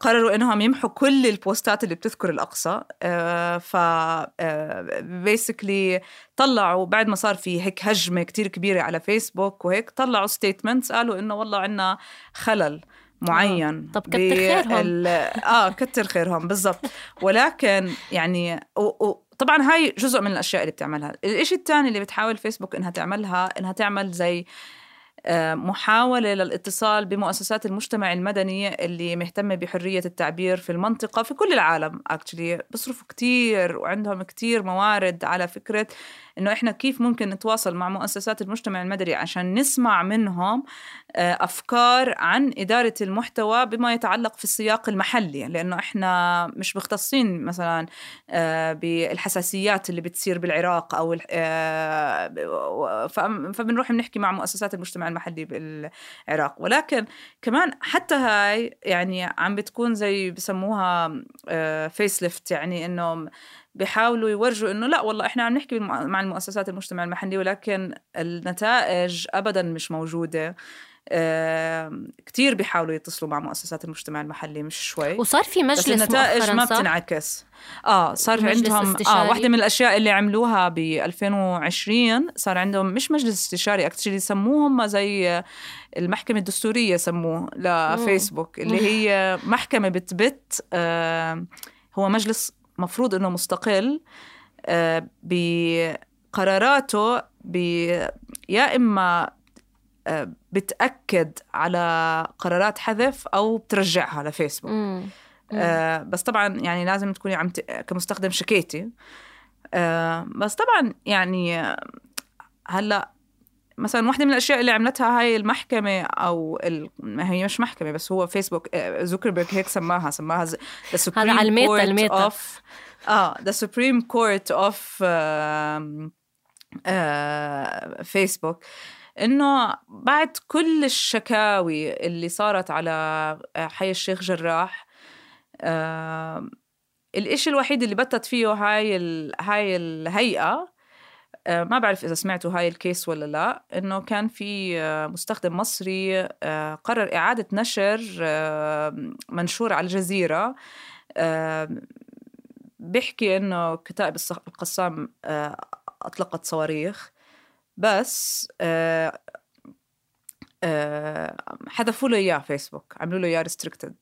Speaker 3: قرروا إنهم يمحوا كل ال posts ات اللي بتذكر الأقصى. آه، ف basically آه، طلعوا بعد ما صار في هيك هجمة كتير كبيرة على فيسبوك وهيك طلعوا statements قالوا إنه والله عندنا خلل معين
Speaker 1: طب كتر خيرهم.
Speaker 3: آه كتر خيرهم بالضبط. ولكن يعني و... و... طبعا هاي جزء من الأشياء اللي بتعملها. الإشي الثاني اللي بتحاول فيسبوك إنها تعملها إنها تعمل زي آه، محاولة للاتصال بمؤسسات المجتمع المدني اللي مهتمة بحرية التعبير في المنطقة في كل العالم اكشلي بصرفوا كتير وعندهم كتير موارد على فكرة إنه إحنا كيف ممكن نتواصل مع مؤسسات المجتمع المدني عشان نسمع منهم آه، أفكار عن إدارة المحتوى بما يتعلق في السياق المحلي. لأنه إحنا مش مختصين مثلا آه، بالحساسيات اللي بتصير بالعراق أو آه، فبنروح بنحكي مع مؤسسات المجتمع المحلي بالعراق. ولكن كمان حتى هاي يعني عم بتكون زي بسموها facelift يعني إنه بيحاولوا يورجوا إنه لا والله إحنا عم نحكي مع المؤسسات المجتمع المحلي ولكن النتائج ابدا مش موجودة. آه كتير بيحاولوا يتصلوا مع مؤسسات المجتمع المحلي مش شوي.
Speaker 1: وصار في مجلس بس
Speaker 3: النتائج ما بتنعكس. آه صار عندهم استشاري. آه واحدة من الأشياء اللي عملوها ب 2020 صار عندهم مش مجلس استشاري اكشلي سموه هم زي المحكمة الدستورية سموه لفيسبوك اللي هي محكمة بتبت آه هو مجلس مفروض إنه مستقل آه، بقراراته يا إما آه، بتأكد على قرارات حذف أو بترجعها لفيسبوك. مم. آه بس طبعا يعني لازم تكوني عم ت... كمستخدم شكيتي. آه بس طبعا يعني هلأ مثلا واحدة من الأشياء اللي عملتها هاي المحكمة أو ال... هي مش محكمة بس هو فيسبوك آه، زوكربيرج هيك سماها سماها the
Speaker 1: هذا على الميتا الميتا.
Speaker 3: of آه the supreme court of فيسبوك إنه بعد كل الشكاوي اللي صارت على آه، حي الشيخ جراح آه الإشي الوحيد اللي بتت فيه هاي ال... هاي الهيئة آه ما بعرف إذا سمعتوا هاي الكيس ولا لا إنه كان في آه مستخدم مصري آه قرر إعادة نشر آه منشور على الجزيرة آه بيحكي إنه كتائب القسام آه، أطلقت صواريخ بس آه، آه، حذفوا له إياه فيسبوك عملوا له إياه ريستريكتد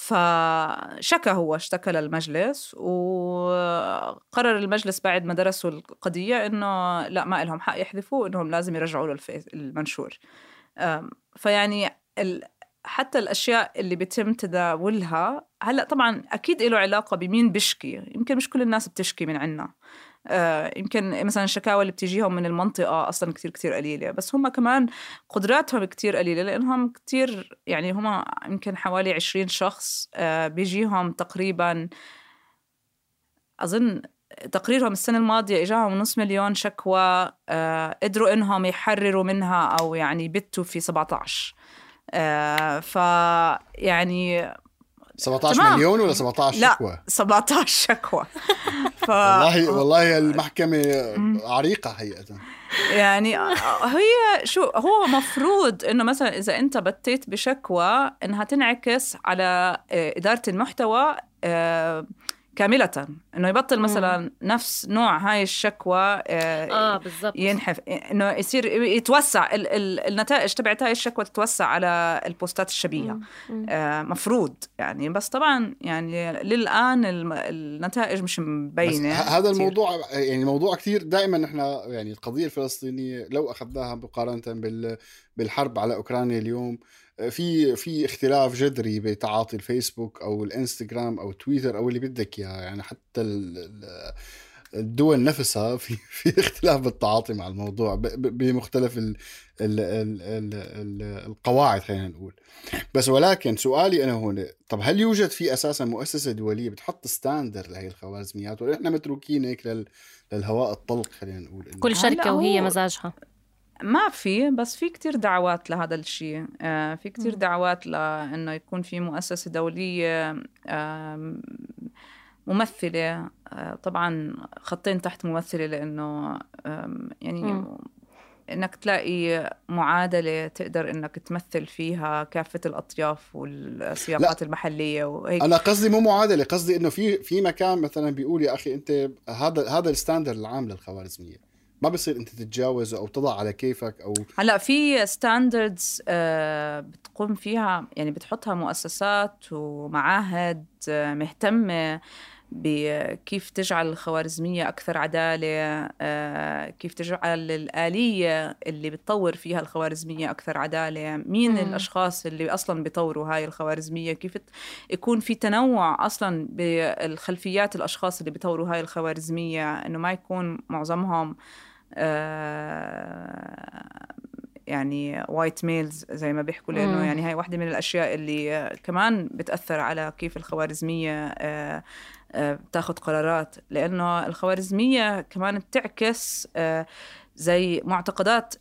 Speaker 3: فشكى هو اشتكى للمجلس وقرر المجلس بعد ما درسوا القضية إنه لا ما لهم حق يحذفوا إنهم لازم يرجعوا له المنشور. فيعني حتى الأشياء اللي بيتم تداولها هلأ طبعا أكيد له علاقة بمين بيشكي؟ يمكن مش كل الناس بتشكي من عنا. آه يمكن مثلا الشكاوى اللي بتجيهم من المنطقة أصلا كتير كتير قليلة. بس هم كمان قدراتهم كتير قليلة لأنهم كتير يعني هم يمكن حوالي عشرين شخص آه بيجيهم تقريبا أظن تقريرهم السنة الماضية إجاهم نص مليون شكوى آه قدروا إنهم يحرروا منها أو يعني بتوا في 17 آه ف يعني
Speaker 2: 17 تمام. مليون ولا 17
Speaker 3: لا
Speaker 2: شكوى؟
Speaker 3: 17 شكوى
Speaker 2: ف... والله والله المحكمة عريقة حقيقة
Speaker 3: يعني هي شو هو مفروض إنه مثلا إذا أنت بتيت بشكوى إنها تنعكس على آه، إدارة المحتوى آه، كاملة إنه يبطل مثلا نفس نوع هاي الشكوى
Speaker 1: آه, آه بالضبط.
Speaker 3: ينحف إنه يصير يتوسع ال ال النتائج تبعت هاي الشكوى تتوسع على البوستات الشبيهة. آه مفروض يعني بس طبعا يعني للآن النتائج مش مبينة
Speaker 2: هذا الموضوع يعني موضوع كثير دائما نحن يعني القضية الفلسطينية لو أخذناها مقارنة بال بالحرب على أوكرانيا اليوم في في اختلاف جذري بتعاطي الفيسبوك أو الإنستغرام أو تويتر أو اللي بدك إياه. يعني حتى الدول نفسها في في اختلاف بالتعاطي مع الموضوع بمختلف ال ال ال ال ال القواعد خلينا نقول. بس ولكن سؤالي أنا هون طب هل يوجد في أساسا مؤسسة دولية بتحط ستاندر لهي الخوارزميات ولا إحنا متروكين هيك للهواء الطلق خلينا نقول؟
Speaker 1: كل شركة وهي مزاجها.
Speaker 3: ما في بس في كتير دعوات لهذا الشيء. آه، في كتير دعوات لأنه يكون في مؤسسة دولية ممثلة. آه، طبعا خطين تحت ممثلة لأنه يعني م. إنك تلاقي معادلة تقدر إنك تمثل فيها كافة الأطياف والسياقات لا. المحلية وهيك.
Speaker 2: أنا قصدي مو معادلة قصدي إنه في في مكان مثلا بيقول يا أخي أنت هذا هذا ال standard العام للخوارزمية. ما بصير انت تتجاوزه أو تضع على كيفك أو
Speaker 3: هلا في standards آه، بتقوم فيها يعني بتحطها مؤسسات ومعاهد آه، مهتمة بكيف تجعل الخوارزمية أكثر عدالة آه، كيف تجعل الآلية اللي بتطور فيها الخوارزمية أكثر عدالة مين مم. الأشخاص اللي أصلا بيطوروا هاي الخوارزمية كيف يكون في تنوع أصلا بالخلفيات الأشخاص اللي بيطوروا هاي الخوارزمية إنه ما يكون معظمهم آه، يعني white males زي ما بيحكوا لأنه يعني هاي واحدة من الأشياء اللي كمان بتأثر على كيف الخوارزمية آه، آه، بتاخذ قرارات. لأنه الخوارزمية كمان بتعكس زي معتقدات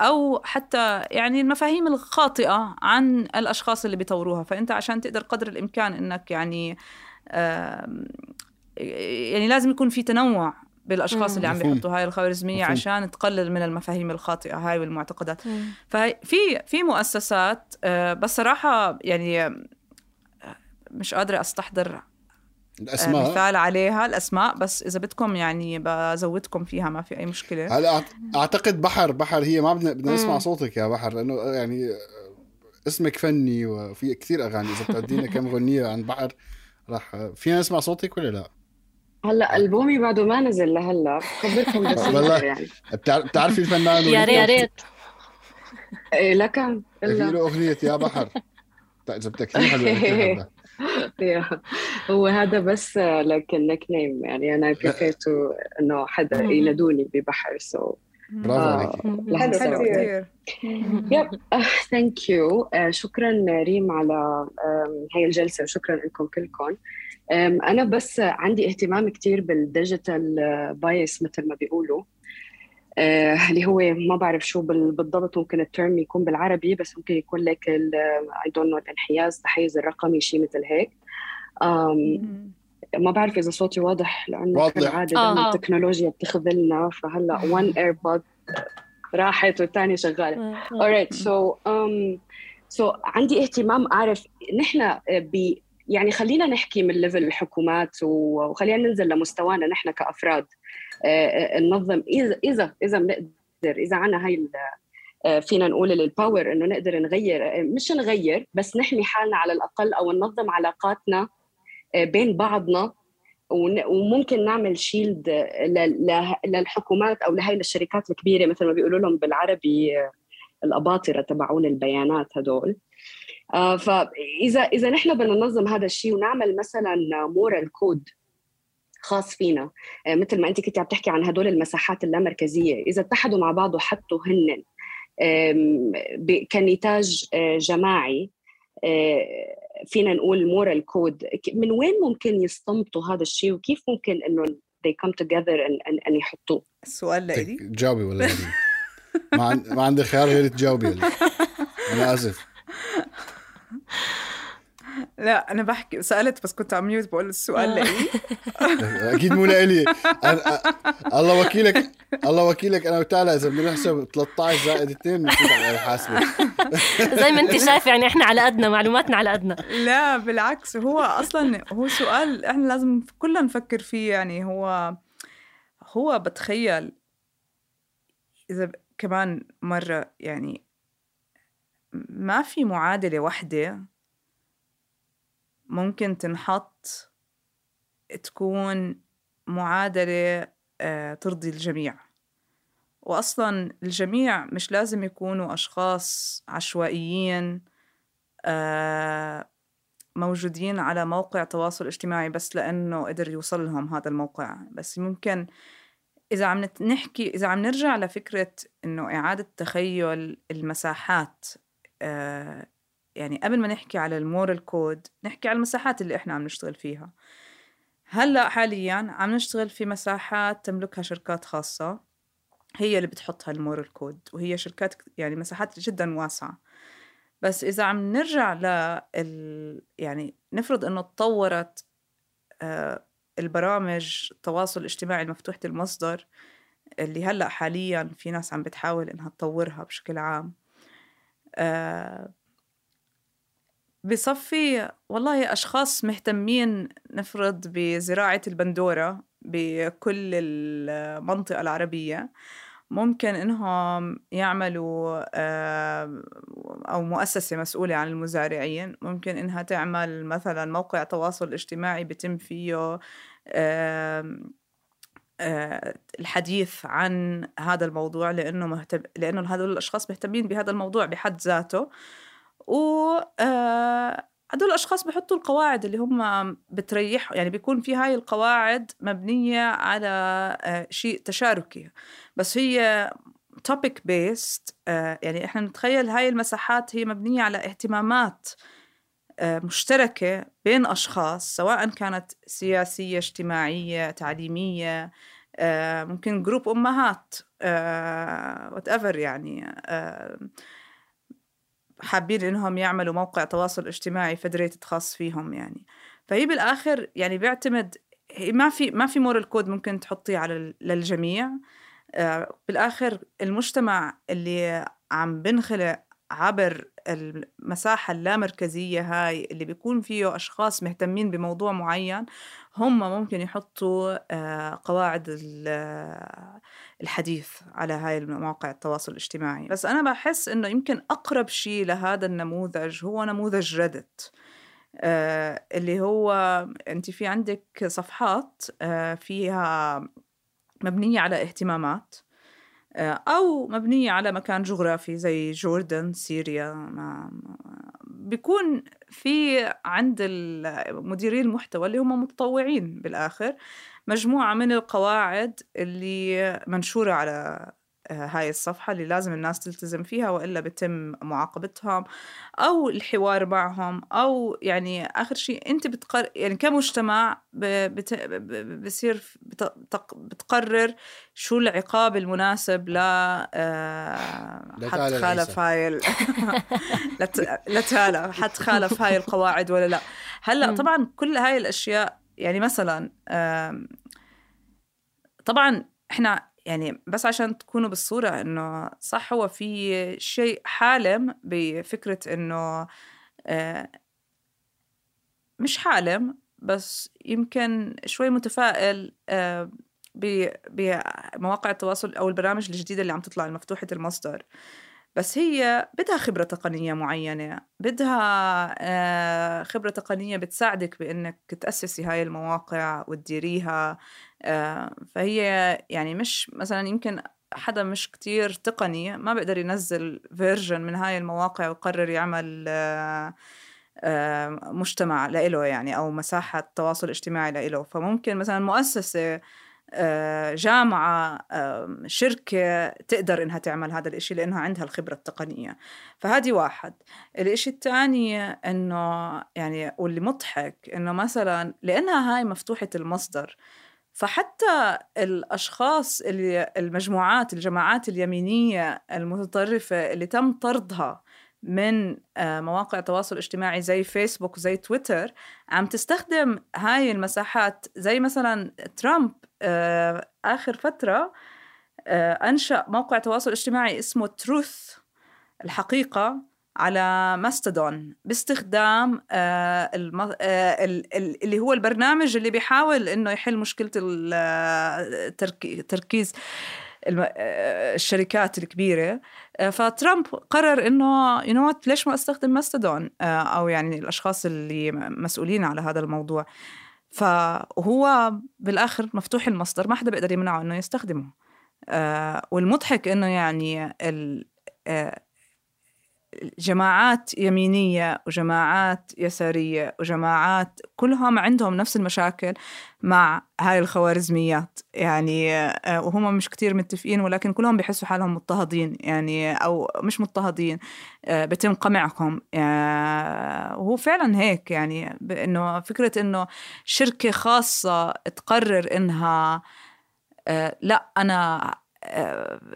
Speaker 3: أو حتى يعني المفاهيم الخاطئة عن الأشخاص اللي بيطوروها. فأنت عشان تقدر قدر الإمكان إنك يعني يعني لازم يكون في تنوع بالأشخاص اللي عم بيحطوا هاي الخوارزمية مفهوم. عشان تقلل من المفاهيم الخاطئة هاي والمعتقدات. ففي في مؤسسات آه، بس صراحة يعني آه، مش قادرة أستحضر آه،
Speaker 2: الأسماء.
Speaker 3: مثال عليها الأسماء بس إذا بدكم يعني بزودكم فيها ما في أي مشكلة.
Speaker 2: هلا أعتقد بحر بحر هي ما بدنا بدنا نسمع صوتك يا بحر لأنه يعني اسمك فني وفي كثير أغاني إذا بتعدينا كم غنية عن بحر راح فينا نسمع صوتك ولا لا؟
Speaker 5: هلا ألبومي بعده ما نزل لهلا. بخبركم بس يعني.
Speaker 2: بتعرفي الفنان
Speaker 1: يا ريت يا ريت.
Speaker 5: إيه لكن
Speaker 2: في له أغنية يا بحر. إذا بدك كثير حلوة
Speaker 5: هو هذا بس لك ال nickname يعني. أنا كيفته إنه حدا ينادوني ببحر so
Speaker 2: برافو
Speaker 3: عليك حلو كثير
Speaker 5: yep thank you شكرا ريم على هاي الجلسة وشكرا لكم كلكم. أنا بس عندي اهتمام كتير بال digital bias مثل ما بيقولوا. آه، اللي هو ما بعرف شو بالضبط ممكن ال term يكون بالعربي بس ممكن يكون لك I don't know الانحياز التحيز الرقمي شيء مثل هيك. ما بعرف إذا صوتي واضح لأنه كالعاده آه. التكنولوجيا بتخذلنا فهلأ one earbud راحت والثانيه شغالة. alright so um, so عندي اهتمام أعرف نحن ب يعني خلينا نحكي من level الحكومات وخلينا ننزل لمستوانا نحن كأفراد. آه، آه، ننظم. إذا إذا إذا بنقدر إذا عنا هاي آه، فينا نقول ال power إنه نقدر نغير مش نغير بس نحمي حالنا على الأقل أو ننظم علاقاتنا بين بعضنا وممكن نعمل shield للحكومات أو لهي الشركات الكبيرة مثل ما بيقولوا لهم بالعربي الأباطرة تبعون البيانات هدول. آه، فاذا اذا نحن بدنا ننظم هذا الشيء ونعمل مثلا moral code خاص فينا آه، مثل ما أنت كنت عم تحكي عن هدول المساحات اللامركزية إذا اتحدوا مع بعض وحطوا هن كنتاج آه، جماعي فينا نقول moral code من وين ممكن يستنبطوا هذا الشيء؟ وكيف ممكن إنه they come together ان ان يحطوه؟
Speaker 3: السؤال لإلي.
Speaker 2: جاوبي ولا ما ما عندي خيار غير تجاوبي. أنا آسف.
Speaker 3: لا أنا بحكي سألت بس كنت عم ميوت بقول السؤال لإلي.
Speaker 2: أكيد مو لإلي. الله وكيلك الله وكيلك أنا وتالا إذا بدنا نحسب 13 زائد 2 بنفوت على الحاسبه
Speaker 1: زي ما أنت شايف يعني إحنا على قدنا معلوماتنا على قدنا
Speaker 3: لا بالعكس هو أصلا هو سؤال إحنا لازم كلنا نفكر فيه. يعني هو هو بتخيل إذا كمان مرة يعني ما في معادلة واحدة ممكن تنحط تكون معادلة آه، ترضي الجميع. وأصلا الجميع مش لازم يكونوا أشخاص عشوائيين آه، موجودين على موقع تواصل اجتماعي بس لأنه قدر يوصل لهم هذا الموقع. بس ممكن إذا عم نحكي إذا عم نرجع لفكرة إنه إعادة تخيل المساحات آه، يعني قبل ما نحكي على المورال كود نحكي على المساحات اللي إحنا عم نشتغل فيها. هلأ حاليا عم نشتغل في مساحات تملكها شركات خاصة هي اللي بتحطها المورال كود وهي شركات يعني مساحات جدا واسعة. بس إذا عم نرجع ل يعني نفرض إنه تطورت آه، البرامج التواصل الاجتماعي المفتوحة المصدر اللي هلأ حاليا في ناس عم بتحاول إنها تطورها بشكل عام. آه، بصفي والله أشخاص مهتمين نفرض بزراعة البندورة بكل المنطقة العربية. ممكن إنهم يعملوا أو مؤسسة مسؤولة عن المزارعين. ممكن إنها تعمل مثلا موقع تواصل اجتماعي بتم فيه الحديث عن هذا الموضوع لأنه مهتم لأنه هذول الأشخاص مهتمين بهذا الموضوع بحد ذاته. و آه، هدول الأشخاص بحطوا القواعد اللي هم بتريح يعني بيكون في هاي القواعد مبنية على آه، شيء تشاركي. بس هي topic based آه، يعني إحنا نتخيل هاي المساحات هي مبنية على اهتمامات مشتركة بين أشخاص سواء كانت سياسية اجتماعية تعليمية ممكن جروب أمهات whatever يعني حابين إنهم يعملوا موقع تواصل اجتماعي فدريتد خاص فيهم يعني. فهي بالاخر يعني بيعتمد ما في ما في مورال كود ممكن تحطيه على للجميع. آه، بالآخر المجتمع اللي عم بنخلق عبر المساحة اللامركزية هاي اللي بيكون فيه أشخاص مهتمين بموضوع معين هم ممكن يحطوا آه، قواعد الحديث على هاي المواقع التواصل الاجتماعي. بس أنا بحس إنه يمكن أقرب شيء لهذا النموذج هو نموذج ريدت آه، اللي هو أنت في عندك صفحات آه، فيها مبنية على اهتمامات. آه، أو مبنية على مكان جغرافي زي جوردن سوريا بيكون في عند مديري المحتوى اللي هم متطوعين بالآخر مجموعة من القواعد اللي منشورة على هاي الصفحة اللي لازم الناس تلتزم فيها وإلا بتم معاقبتهم أو الحوار معهم أو يعني آخر شيء أنت بتقر يعني كمجتمع بت... بصير بتقرر شو العقاب المناسب ل آه، حد خالف هاي لتالا حد خالف هاي القواعد ولا لا. هلأ طبعا كل هاي الأشياء يعني مثلا طبعا إحنا يعني بس عشان تكونوا بالصورة إنه صح هو في شيء حالم بفكرة إنه آه، مش حالم بس يمكن شوي متفائل آه، بمواقع التواصل أو البرامج الجديدة اللي عم تطلع المفتوحة المصدر. بس هي بدها خبرة تقنية معينة بدها آه، خبرة تقنية بتساعدك بإنك تأسسي هاي المواقع وتديريها آه، فهي يعني مش مثلا يمكن حدا مش كتير تقني ما بيقدر ينزل فيرجن من هاي المواقع ويقرر يعمل آه، مجتمع لإله يعني أو مساحة تواصل اجتماعي لإله. فممكن مثلا مؤسسة جامعة شركة تقدر إنها تعمل هذا الإشي لأنها عندها الخبرة التقنية. فهذه واحد. الإشي الثاني إنه يعني واللي مضحك إنه مثلا لأنها هاي مفتوحة المصدر فحتى الأشخاص اللي المجموعات الجماعات اليمينية المتطرفة اللي تم طردها من آه، مواقع التواصل الاجتماعي زي فيسبوك وزي تويتر عم تستخدم هاي المساحات. زي مثلا ترامب آه، آخر فترة آه، أنشأ موقع تواصل اجتماعي اسمه تروث الحقيقة على ماستودون باستخدام اللي هو البرنامج اللي بيحاول إنه يحل مشكلة التركيز الشركات الكبيرة. فترامب قرر إنه يو ليش ما أستخدم ماستودون؟ أو يعني الأشخاص اللي مسؤولين على هذا الموضوع. فهو بالآخر مفتوح المصدر ما حدا بيقدر يمنعه إنه يستخدمه. والمضحك إنه يعني جماعات يمينية وجماعات يسارية وجماعات كلهم عندهم نفس المشاكل مع هاي الخوارزميات. يعني آه، وهم مش كتير متفقين ولكن كلهم بيحسوا حالهم مضطهدين. يعني أو مش مضطهدين آه، بتم قمعهم. آه، وهو فعلا هيك. يعني إنه فكرة إنه شركة خاصة تقرر إنها لا أنا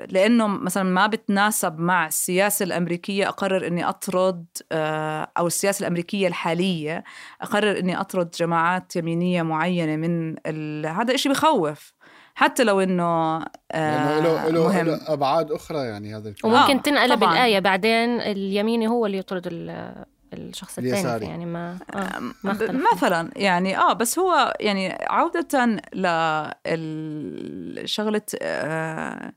Speaker 3: لأنه مثلا ما بتناسب مع السياسة الأمريكية أقرر إني أطرد آه، أو السياسة الأمريكية الحالية أقرر إني أطرد جماعات يمينية معينة من ال... هذا إشي بخوف. حتى لو إنه
Speaker 2: آه له له أبعاد أخرى يعني هذا
Speaker 1: الكلام وممكن آه تنقلب الآية بعدين اليميني هو اللي يطرد الشخص الثاني يعني ما آه ما
Speaker 3: مثلا يعني آه بس هو يعني عودة لشغلة آه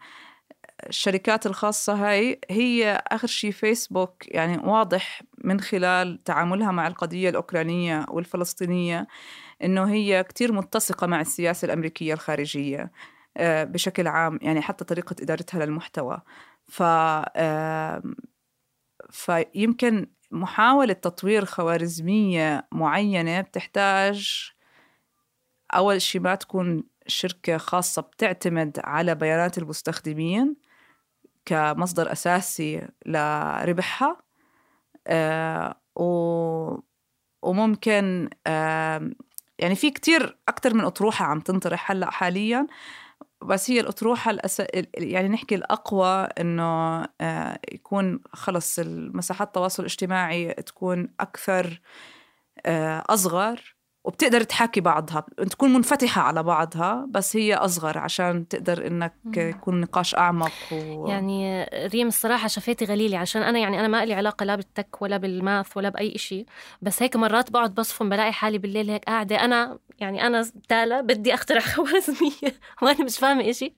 Speaker 3: الشركات الخاصة هاي هي آخر شيء فيسبوك يعني واضح من خلال تعاملها مع القضية الأوكرانية والفلسطينية إنه هي كتير متسقة مع السياسة الأمريكية الخارجية آه بشكل عام يعني حتى طريقة إدارتها للمحتوى. ف فيمكن محاولة تطوير خوارزمية معينة بتحتاج أول شيء ما تكون شركة خاصة بتعتمد على بيانات المستخدمين كمصدر أساسي لربحها آه وممكن يعني في كتير أكتر من أطروحة عم تنطرح هلأ حاليا. بس هي الأطروحة الأس... يعني نحكي الأقوى إنه آه، يكون خلص المساحات التواصل الاجتماعي تكون أكثر آه، أصغر. وبتقدر تحاكي بعضها تكون منفتحة على بعضها بس هي أصغر عشان تقدر إنك يكون نقاش أعمق
Speaker 1: و... يعني ريم الصراحة شفيتي غليلي عشان أنا يعني أنا ما لي علاقة لا بالتك ولا بالماث ولا بأي إشي بس هيك مرات بقعد بصفن بلاقي حالي بالليل هيك قاعدة أنا يعني أنا تالا بدي أخترع خوارزمية وأنا مش فاهمة إشي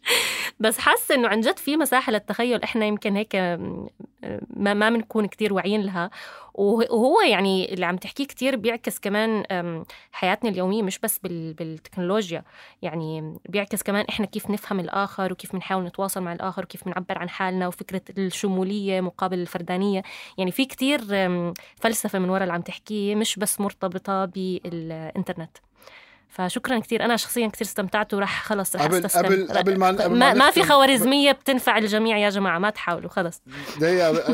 Speaker 1: بس حاسة إنه عن جد في مساحة للتخيل إحنا يمكن هيك ما ما بنكون كتير واعيين لها وهو يعني اللي عم تحكيه كتير بيعكس كمان حياتنا اليومية مش بس بالتكنولوجيا. يعني بيعكس كمان إحنا كيف نفهم الآخر وكيف بنحاول نتواصل مع الآخر وكيف بنعبر عن حالنا وفكرة الشمولية مقابل الفردانية. يعني في كتير فلسفة من وراء اللي عم تحكيه مش بس مرتبطة بالإنترنت. فشكرا كثير أنا شخصيا كثير استمتعت وراح خلص
Speaker 2: رح قبل أستسلم. قبل قبل ما,
Speaker 1: قبل ما, ما في خوارزمية بتنفع الجميع يا جماعة ما تحاولوا خلص.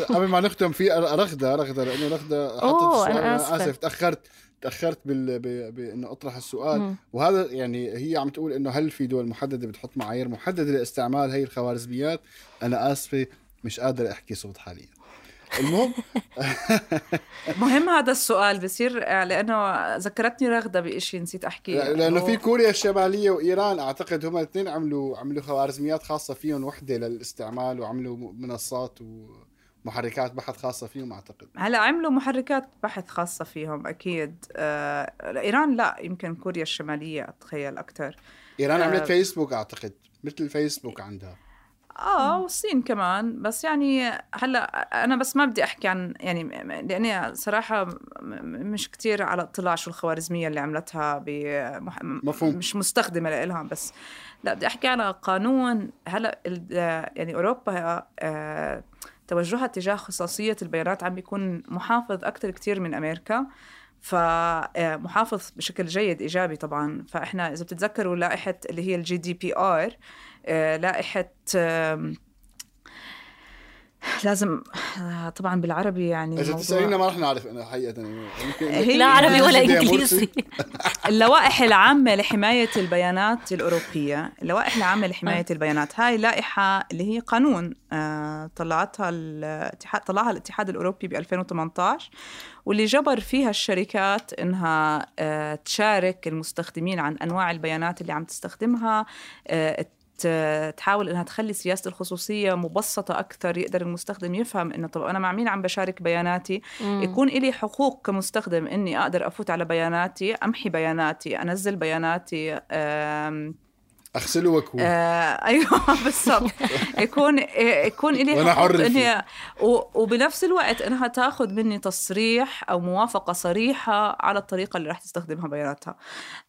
Speaker 2: قبل ما نختم في رغدة رغدة لأنه رغدة حطت أنا اسف, آسف تاخرت تأخرت بال... بأنه أطرح السؤال. مم. وهذا يعني هي عم تقول إنه هل في دول محددة بتحط معايير محددة لاستعمال هي الخوارزميات؟ أنا آسفة مش قادر أحكي صوت حاليا. المهم.
Speaker 3: مهم هذا السؤال بصير لأنه ذكرتني رغدة بشيء نسيت احكي
Speaker 2: لأنه في كوريا الشمالية وإيران أعتقد هم الاثنين عملوا عملوا خوارزميات خاصة فيهم وحدة للاستعمال وعملوا منصات ومحركات بحث خاصة فيهم أعتقد.
Speaker 3: هلأ عملوا محركات بحث خاصة فيهم أكيد. آه إيران لا يمكن كوريا الشمالية أتخيل أكثر
Speaker 2: إيران آه عملت فيسبوك أعتقد مثل فيسبوك عندها.
Speaker 3: آه والصين كمان. بس يعني هلأ أنا بس ما بدي أحكي عن يعني لأني صراحة مش كتير على اطلاع شو الخوارزميه اللي عملتها مفهوم. مش مستخدمة لها بس. لا بدي أحكي على قانون. هلأ يعني أوروبا آه، توجهها تجاه خصوصية البيانات عم بيكون محافظ أكثر كتير من أمريكا. فمحافظ آه، بشكل جيد إيجابي طبعا. فإحنا إذا بتتذكروا لائحة اللي هي ال GDPR آه، لائحة لازم آه، طبعا بالعربي يعني
Speaker 2: إذا تسألينا ما رح نعرف أنا حقيقة
Speaker 1: يعني. لا عربي ولا إنجليزي.
Speaker 3: اللوائح العامة لحماية البيانات الأوروبية. اللوائح العامة لحماية البيانات. هاي لائحة اللي هي قانون آه، طلعتها الاتحاد طلعها الاتحاد الأوروبي ب 2018 واللي جبر فيها الشركات إنها آه، تشارك المستخدمين عن أنواع البيانات اللي عم تستخدمها تحاول إنها تخلي سياسة الخصوصية مبسطة أكثر يقدر المستخدم يفهم إنه طب أنا مع مين عم بشارك بياناتي مم. يكون لي حقوق كمستخدم إني أقدر أفوت على بياناتي أمحي بياناتي أنزل بياناتي
Speaker 2: أغسله وأكوه.
Speaker 3: آه أيوه بالضبط يكون يكون لي
Speaker 2: وأنا حر
Speaker 3: إني وبنفس الوقت إنها تاخذ مني تصريح أو موافقة صريحة على الطريقة اللي راح تستخدمها بياناتها.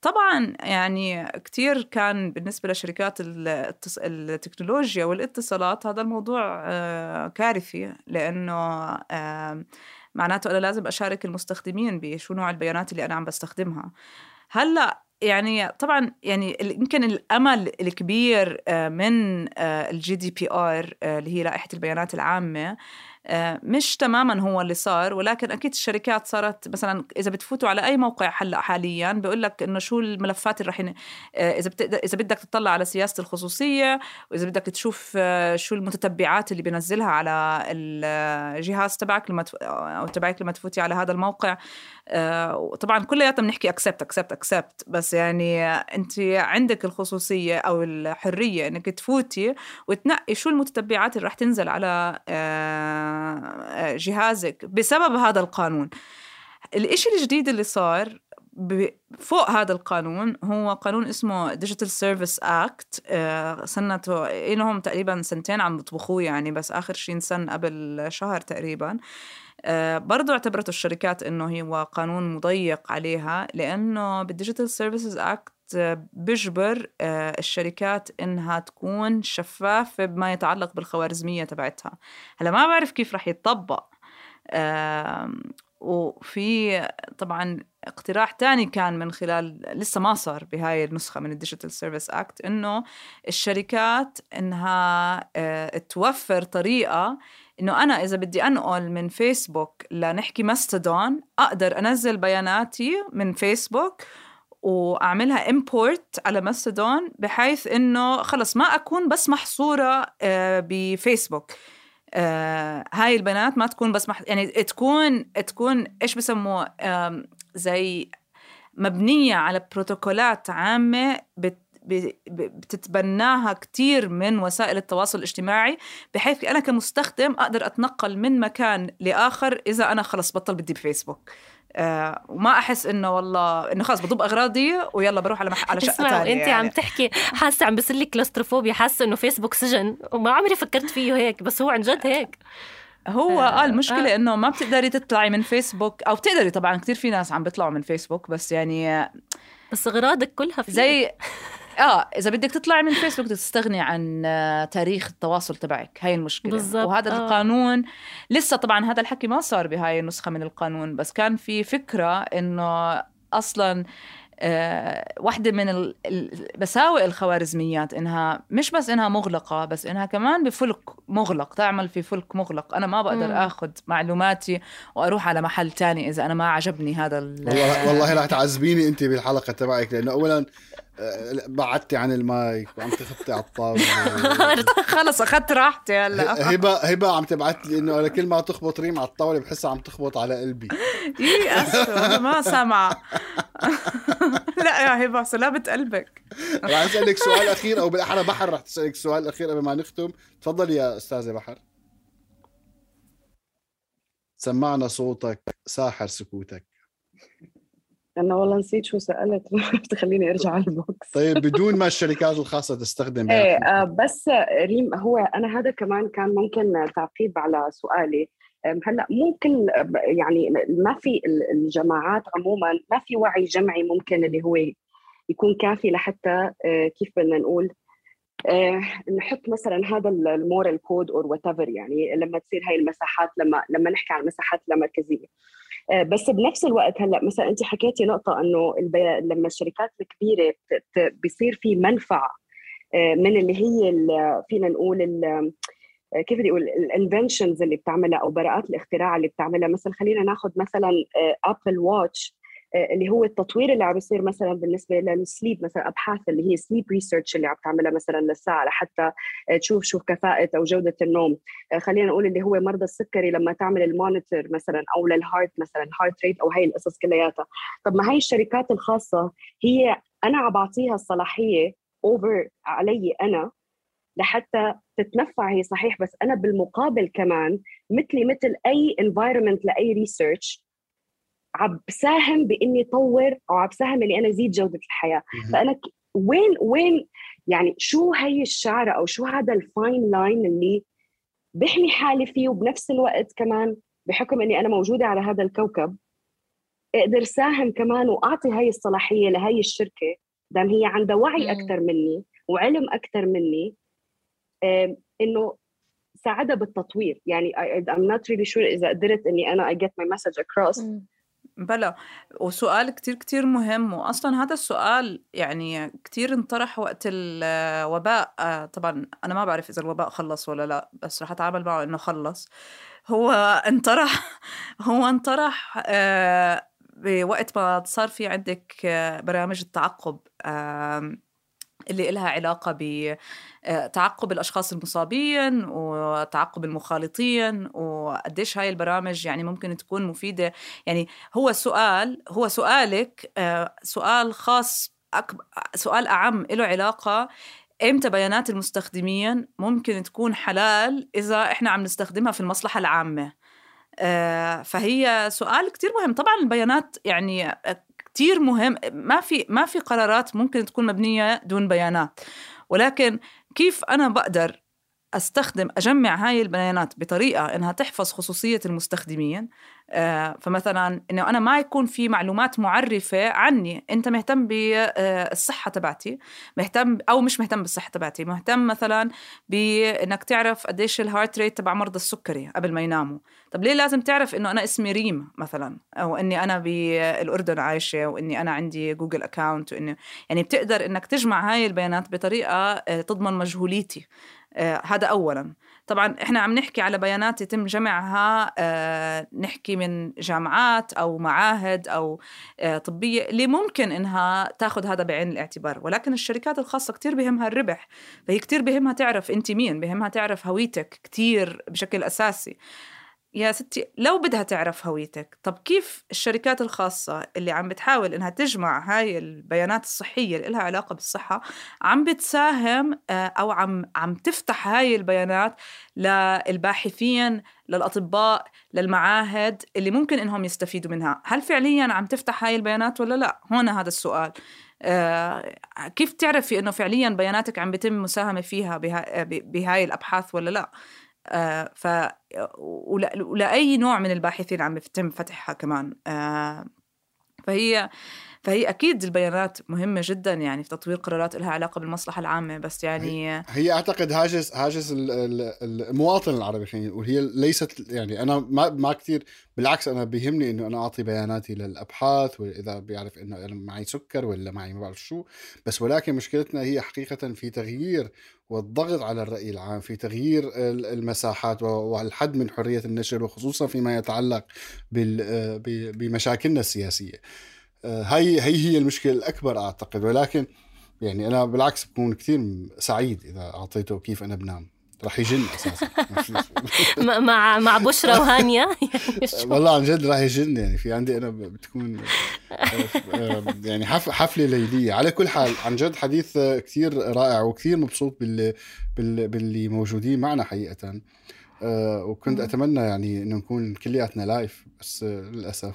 Speaker 3: طبعا يعني كثير كان بالنسبة لشركات التكنولوجيا والاتصالات هذا الموضوع آه كارثي لأنه آه معناته أنا لازم أشارك المستخدمين بشو نوع البيانات اللي أنا عم بستخدمها. هلأ يعني طبعا يعني يمكن الأمل الكبير آه، من ال GDPR اللي هي لائحة البيانات العامة آه، مش تماما هو اللي صار. ولكن أكيد الشركات صارت مثلا إذا بتفوتوا على أي موقع هلا حاليا بيقول لك إنه شو الملفات اللي رح آه، إذا بتقدر إذا بدك تطلع على سياسة الخصوصية وإذا بدك تشوف شو المتتبعات اللي بينزلها على الجهاز تبعك لما أو تبعك لما تفوتي على هذا الموقع. طبعا كلياتنا بنحكي اكسبت اكسبت اكسبت بس يعني أنت عندك الخصوصية أو الحرية إنك تفوتي وتنقي شو المتتبعات اللي رح تنزل على جهازك بسبب هذا القانون. الإشي الجديد اللي صار فوق هذا القانون هو قانون اسمه Digital Service Act صار لهم تقريبا سنتين عم بيطبخوه يعني بس آخر شيء سن قبل شهر تقريبا. آه، برضو اعتبرته الشركات إنه هو قانون مضيق عليها لأنه بال Digital Services Act بيجبر آه، الشركات إنها تكون شفافة بما يتعلق بالخوارزمية تبعتها. هلا ما بعرف كيف رح يتطبق. وفي طبعا اقتراح تاني كان من خلال لسه ما صار بهاي النسخة من ال Digital Service Act إنه الشركات إنها آه، توفر طريقة إنه أنا إذا بدي أنقل من فيسبوك لنحكي ماستودون أقدر أنزل بياناتي من فيسبوك وأعملها import على ماستودون بحيث إنه خلص ما أكون بس محصورة آه، بفيسبوك. آه هاي البيانات ما تكون بس مح... يعني تكون تكون إيش بسموه زي مبنية على بروتوكولات عامة بت بتتبناها كثير من وسائل التواصل الاجتماعي بحيث أنا كمستخدم أقدر أتنقل من مكان لآخر إذا أنا خلص بطل بدي بفيسبوك آه وما أحس إنه والله إنه خلص بضب أغراضي ويلا بروح على مح... على شقة ثانية
Speaker 1: انت يعني. عم تحكي حاسة عم بيصير لك claustrophobia حاسة إنه فيسبوك سجن وما عمري فكرت فيه هيك بس هو عن جد هيك
Speaker 3: هو آه, آه المشكلة آه. إنه ما بتقدري تطلعي من فيسبوك أو بتقدري طبعا كثير في ناس عم بيطلعوا من فيسبوك بس يعني
Speaker 1: بس أغراضك كلها فيه
Speaker 3: زي آه إذا بدك تطلعي من فيسبوك تستغني عن آه، تاريخ التواصل تبعك هاي المشكلة بالزبط. وهذا آه. القانون لسه طبعا هذا الحكي ما صار بهاي النسخة من القانون بس كان في فكرة إنه أصلا أه واحدة من مساوئ الخوارزميات إنها مش بس إنها مغلقة بس إنها كمان بفلك مغلق تعمل في فلك مغلق أنا ما بقدر. أخذ معلوماتي وأروح على محل تاني إذا أنا ما عجبني هذا
Speaker 2: والله والله رح تعذبيني أنت بالحلقة تبعك لأنه أولا بعدتي عن المايك وعم تخطي على الطاولة.
Speaker 3: خلص أخذت راحتي هلا.
Speaker 2: هبه هبه عم تبعت لي إنه كل ما تخبط ريم على الطاولة بحسها عم تخبط على قلبي.
Speaker 3: إي ما سامعه لا يا هبة سلامة قلبك.
Speaker 2: رح أسألك سؤال أخير أو بالأحرى بحر رح تسألك سؤال أخير قبل ما نختم. تفضل يا أستاذة بحر. سمعنا صوتك ساحر سكوتك.
Speaker 5: أنا والله نسيت شو سألت. تخليني أرجع على ال box.
Speaker 2: طيب بدون ما الشركات الخاصة تستخدم
Speaker 5: إيه آه بس ريم هو أنا هذا كمان كان ممكن تعقيب على سؤالي. هلأ ممكن يعني ما في الجماعات عموما ما في وعي جمعي ممكن اللي هو يكون كافي لحتى آه، كيف بدنا نقول آه، نحط مثلا هذا ال moral code or what يعني لما تصير هاي المساحات لما لما نحكي عن المساحات اللامركزيه بس بنفس الوقت هلأ مثلا انت حكيتي نقطة إنه البي... لما الشركات الكبيرة بيصير في منفعة آه، من اللي هي فينا نقول كيف بدي أقول؟ ال inventions اللي بتعملها أو براءات الاختراع اللي بتعملها. مثلا خلينا ناخذ مثلا Apple Watch آه، اللي هو التطوير اللي عم بيصير مثلا بالنسبة لل sleep مثلا أبحاث اللي هي sleep research اللي عم تعملها مثلا للساعة لحتى آه، تشوف شو كفاءة أو جودة النوم. آه، خلينا نقول اللي هو مرضى السكري لما تعمل ال monitor مثلا أو لل heart مثلا heart rate أو هي القصص كلياتها. طب ما هي الشركات الخاصة هي أنا عم بعطيها الصلاحية over علي أنا لحتى تتنفع هي صحيح بس أنا بالمقابل كمان مثلي مثل أي environment لأي research عم بساهم بإني طور أو عم بساهم إني أنا زيد جودة الحياة. فأنا. وين وين يعني شو هي الشعره أو شو هذا ال fine line اللي بحمي حالي فيه وبنفس الوقت كمان بحكم إني أنا موجودة على هذا الكوكب أقدر ساهم كمان وأعطي هاي الصلاحية لهي الشركة دام هي عندها وعي أكثر مني وعلم أكثر مني إنه ساعدها بالتطوير. يعني I'm not really sure إذا قدرت إني أنا I get my message across.
Speaker 3: بلا وسؤال كتير كتير مهم وأصلا هذا السؤال يعني كتير انطرح وقت الوباء. آه، طبعا أنا ما بعرف إذا الوباء خلص ولا لا بس رح أتعامل معه إنه خلص. هو انطرح هو انطرح آه، بوقت ما صار في عندك آه، برامج التعقب. اللي إلها علاقة بتعقب الأشخاص المصابين وتعقب المخالطين وقديش هاي البرامج يعني ممكن تكون مفيدة. يعني هو سؤال هو سؤالك آه، سؤال خاص سؤال أعم له علاقة. إمتى بيانات المستخدمين ممكن تكون حلال إذا إحنا عم نستخدمها في المصلحة العامة؟ آه، فهي سؤال كتير مهم. طبعا البيانات يعني كتير مهم. ما في ما في قرارات ممكن تكون مبنية دون بيانات. ولكن كيف أنا بقدر أستخدم أجمع هاي البيانات بطريقة إنها تحفظ خصوصية المستخدمين. آه، فمثلا إنه أنا ما يكون في معلومات معرفة عني أنت مهتم بالصحه تبعتي مهتم أو مش مهتم بالصحة تبعتي مهتم مثلا بإنك تعرف قديش ال heart rate تبع مرضى السكري قبل ما يناموا. طب ليه لازم تعرف إنه أنا اسمي ريم مثلا؟ أو إني أنا بالاردن عايشة واني أنا عندي Google account وإني يعني بتقدر إنك تجمع هاي البيانات بطريقة آه، تضمن مجهوليتي. آه، هذا اولا. طبعا إحنا عم نحكي على بيانات يتم جمعها آه، نحكي من جامعات أو معاهد أو آه، طبية اللي ممكن إنها تاخذ هذا بعين الاعتبار. ولكن الشركات الخاصة كتير بهمها الربح. فهي كتير بهمها تعرف أنت مين بهمها تعرف هويتك كتير بشكل أساسي. يا ستي لو بدها تعرف هويتك طب كيف الشركات الخاصة اللي عم بتحاول إنها تجمع هاي البيانات الصحية اللي لها علاقة بالصحة عم بتساهم آه، أو عم عم تفتح هاي البيانات للباحثين للأطباء للمعاهد اللي ممكن إنهم يستفيدوا منها. هل فعليا عم تفتح هاي البيانات ولا لا؟ هون هذا السؤال. آه، كيف تعرفي إنه فعليا بياناتك عم بيتم مساهمة فيها بهاي الأبحاث ولا لا؟ آه ف ولاي نوع من الباحثين عم يتم فتحها كمان. آه فهي فهي أكيد البيانات مهمة جدا يعني في تطوير قرارات لها علاقة بالمصلحة العامة بس يعني
Speaker 2: هي أعتقد هاجس هاجس المواطن العربي خلينا نقول هي ليست يعني أنا ما ما كثير بالعكس أنا بيهمني إنه أنا أعطي بياناتي للأبحاث وإذا بيعرف إنه أنا معي سكر ولا معي ما بعرف شو بس ولكن مشكلتنا هي حقيقة في تغيير والضغط على الرأي العام في تغيير المساحات والحد من حرية النشر وخصوصا فيما يتعلق بمشاكلنا السياسية. هي هي هي المشكلة الأكبر أعتقد. ولكن يعني أنا بالعكس بكون كثير سعيد إذا أعطيته كيف أنا بنام. راح يجن أساسا.
Speaker 1: مع مع بشرى وهانيا
Speaker 2: والله عن جد راح يجن. يعني في عندي أنا بتكون يعني حفلة ليلية. على كل حال عن جد حديث كثير رائع وكثير مبسوط باللي باللي موجودين معنا حقيقة. آه، وكنت أتمنى يعني إنه نكون كلياتنا لايف بس للأسف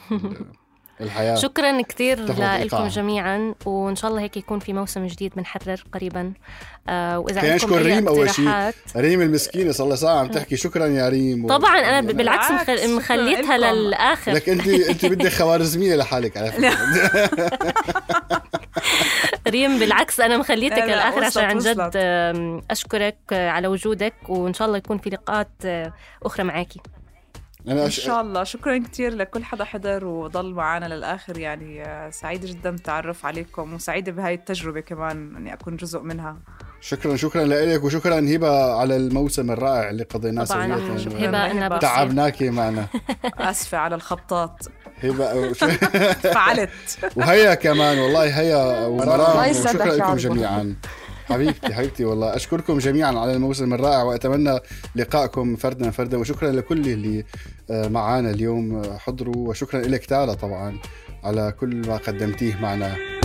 Speaker 2: الحياة.
Speaker 1: شكرا كثير لكم جميعا وإن شاء الله هيك يكون في موسم جديد بنحرر قريبا.
Speaker 2: آه وإذا عندكم أي ريم أول شيء. ريم المسكينة صار لها ساعة عم تحكي. شكرا يا ريم.
Speaker 1: طبعا أنا يعني بالعكس مخليتها للآخر.
Speaker 2: لك انت أنت بدك خوارزمية لحالك على فكرة.
Speaker 1: ريم بالعكس أنا مخليتك للآخر عشان عن جد أشكرك على وجودك وإن شاء الله يكون في لقاءات آه، أخرى معاكي.
Speaker 3: أنا أش... ان شاء الله. شكرا كثير لكل حدا حضر وضل معنا للآخر. يعني سعيده جدا بالتعرف عليكم وسعيدة بهاي التجربة كمان إني أكون جزء منها.
Speaker 2: شكرا شكرا لك وشكرا هبة على الموسم الرائع اللي قضيناه
Speaker 1: طبعا. هبة
Speaker 2: انها تعبناكي معنا.
Speaker 3: آسفة على الخبطات.
Speaker 2: هبة
Speaker 3: فعلت.
Speaker 2: وهيا كمان والله هيا ومرام وشكرا لكم جميعا. حبيبتي حبيبتي والله. أشكركم جميعا على الموسم الرائع وأتمنى لقائكم فردا فردا وشكرا لكل اللي آه، معانا اليوم حضروا وشكرا لك تالا طبعا على كل ما قدمتيه معنا.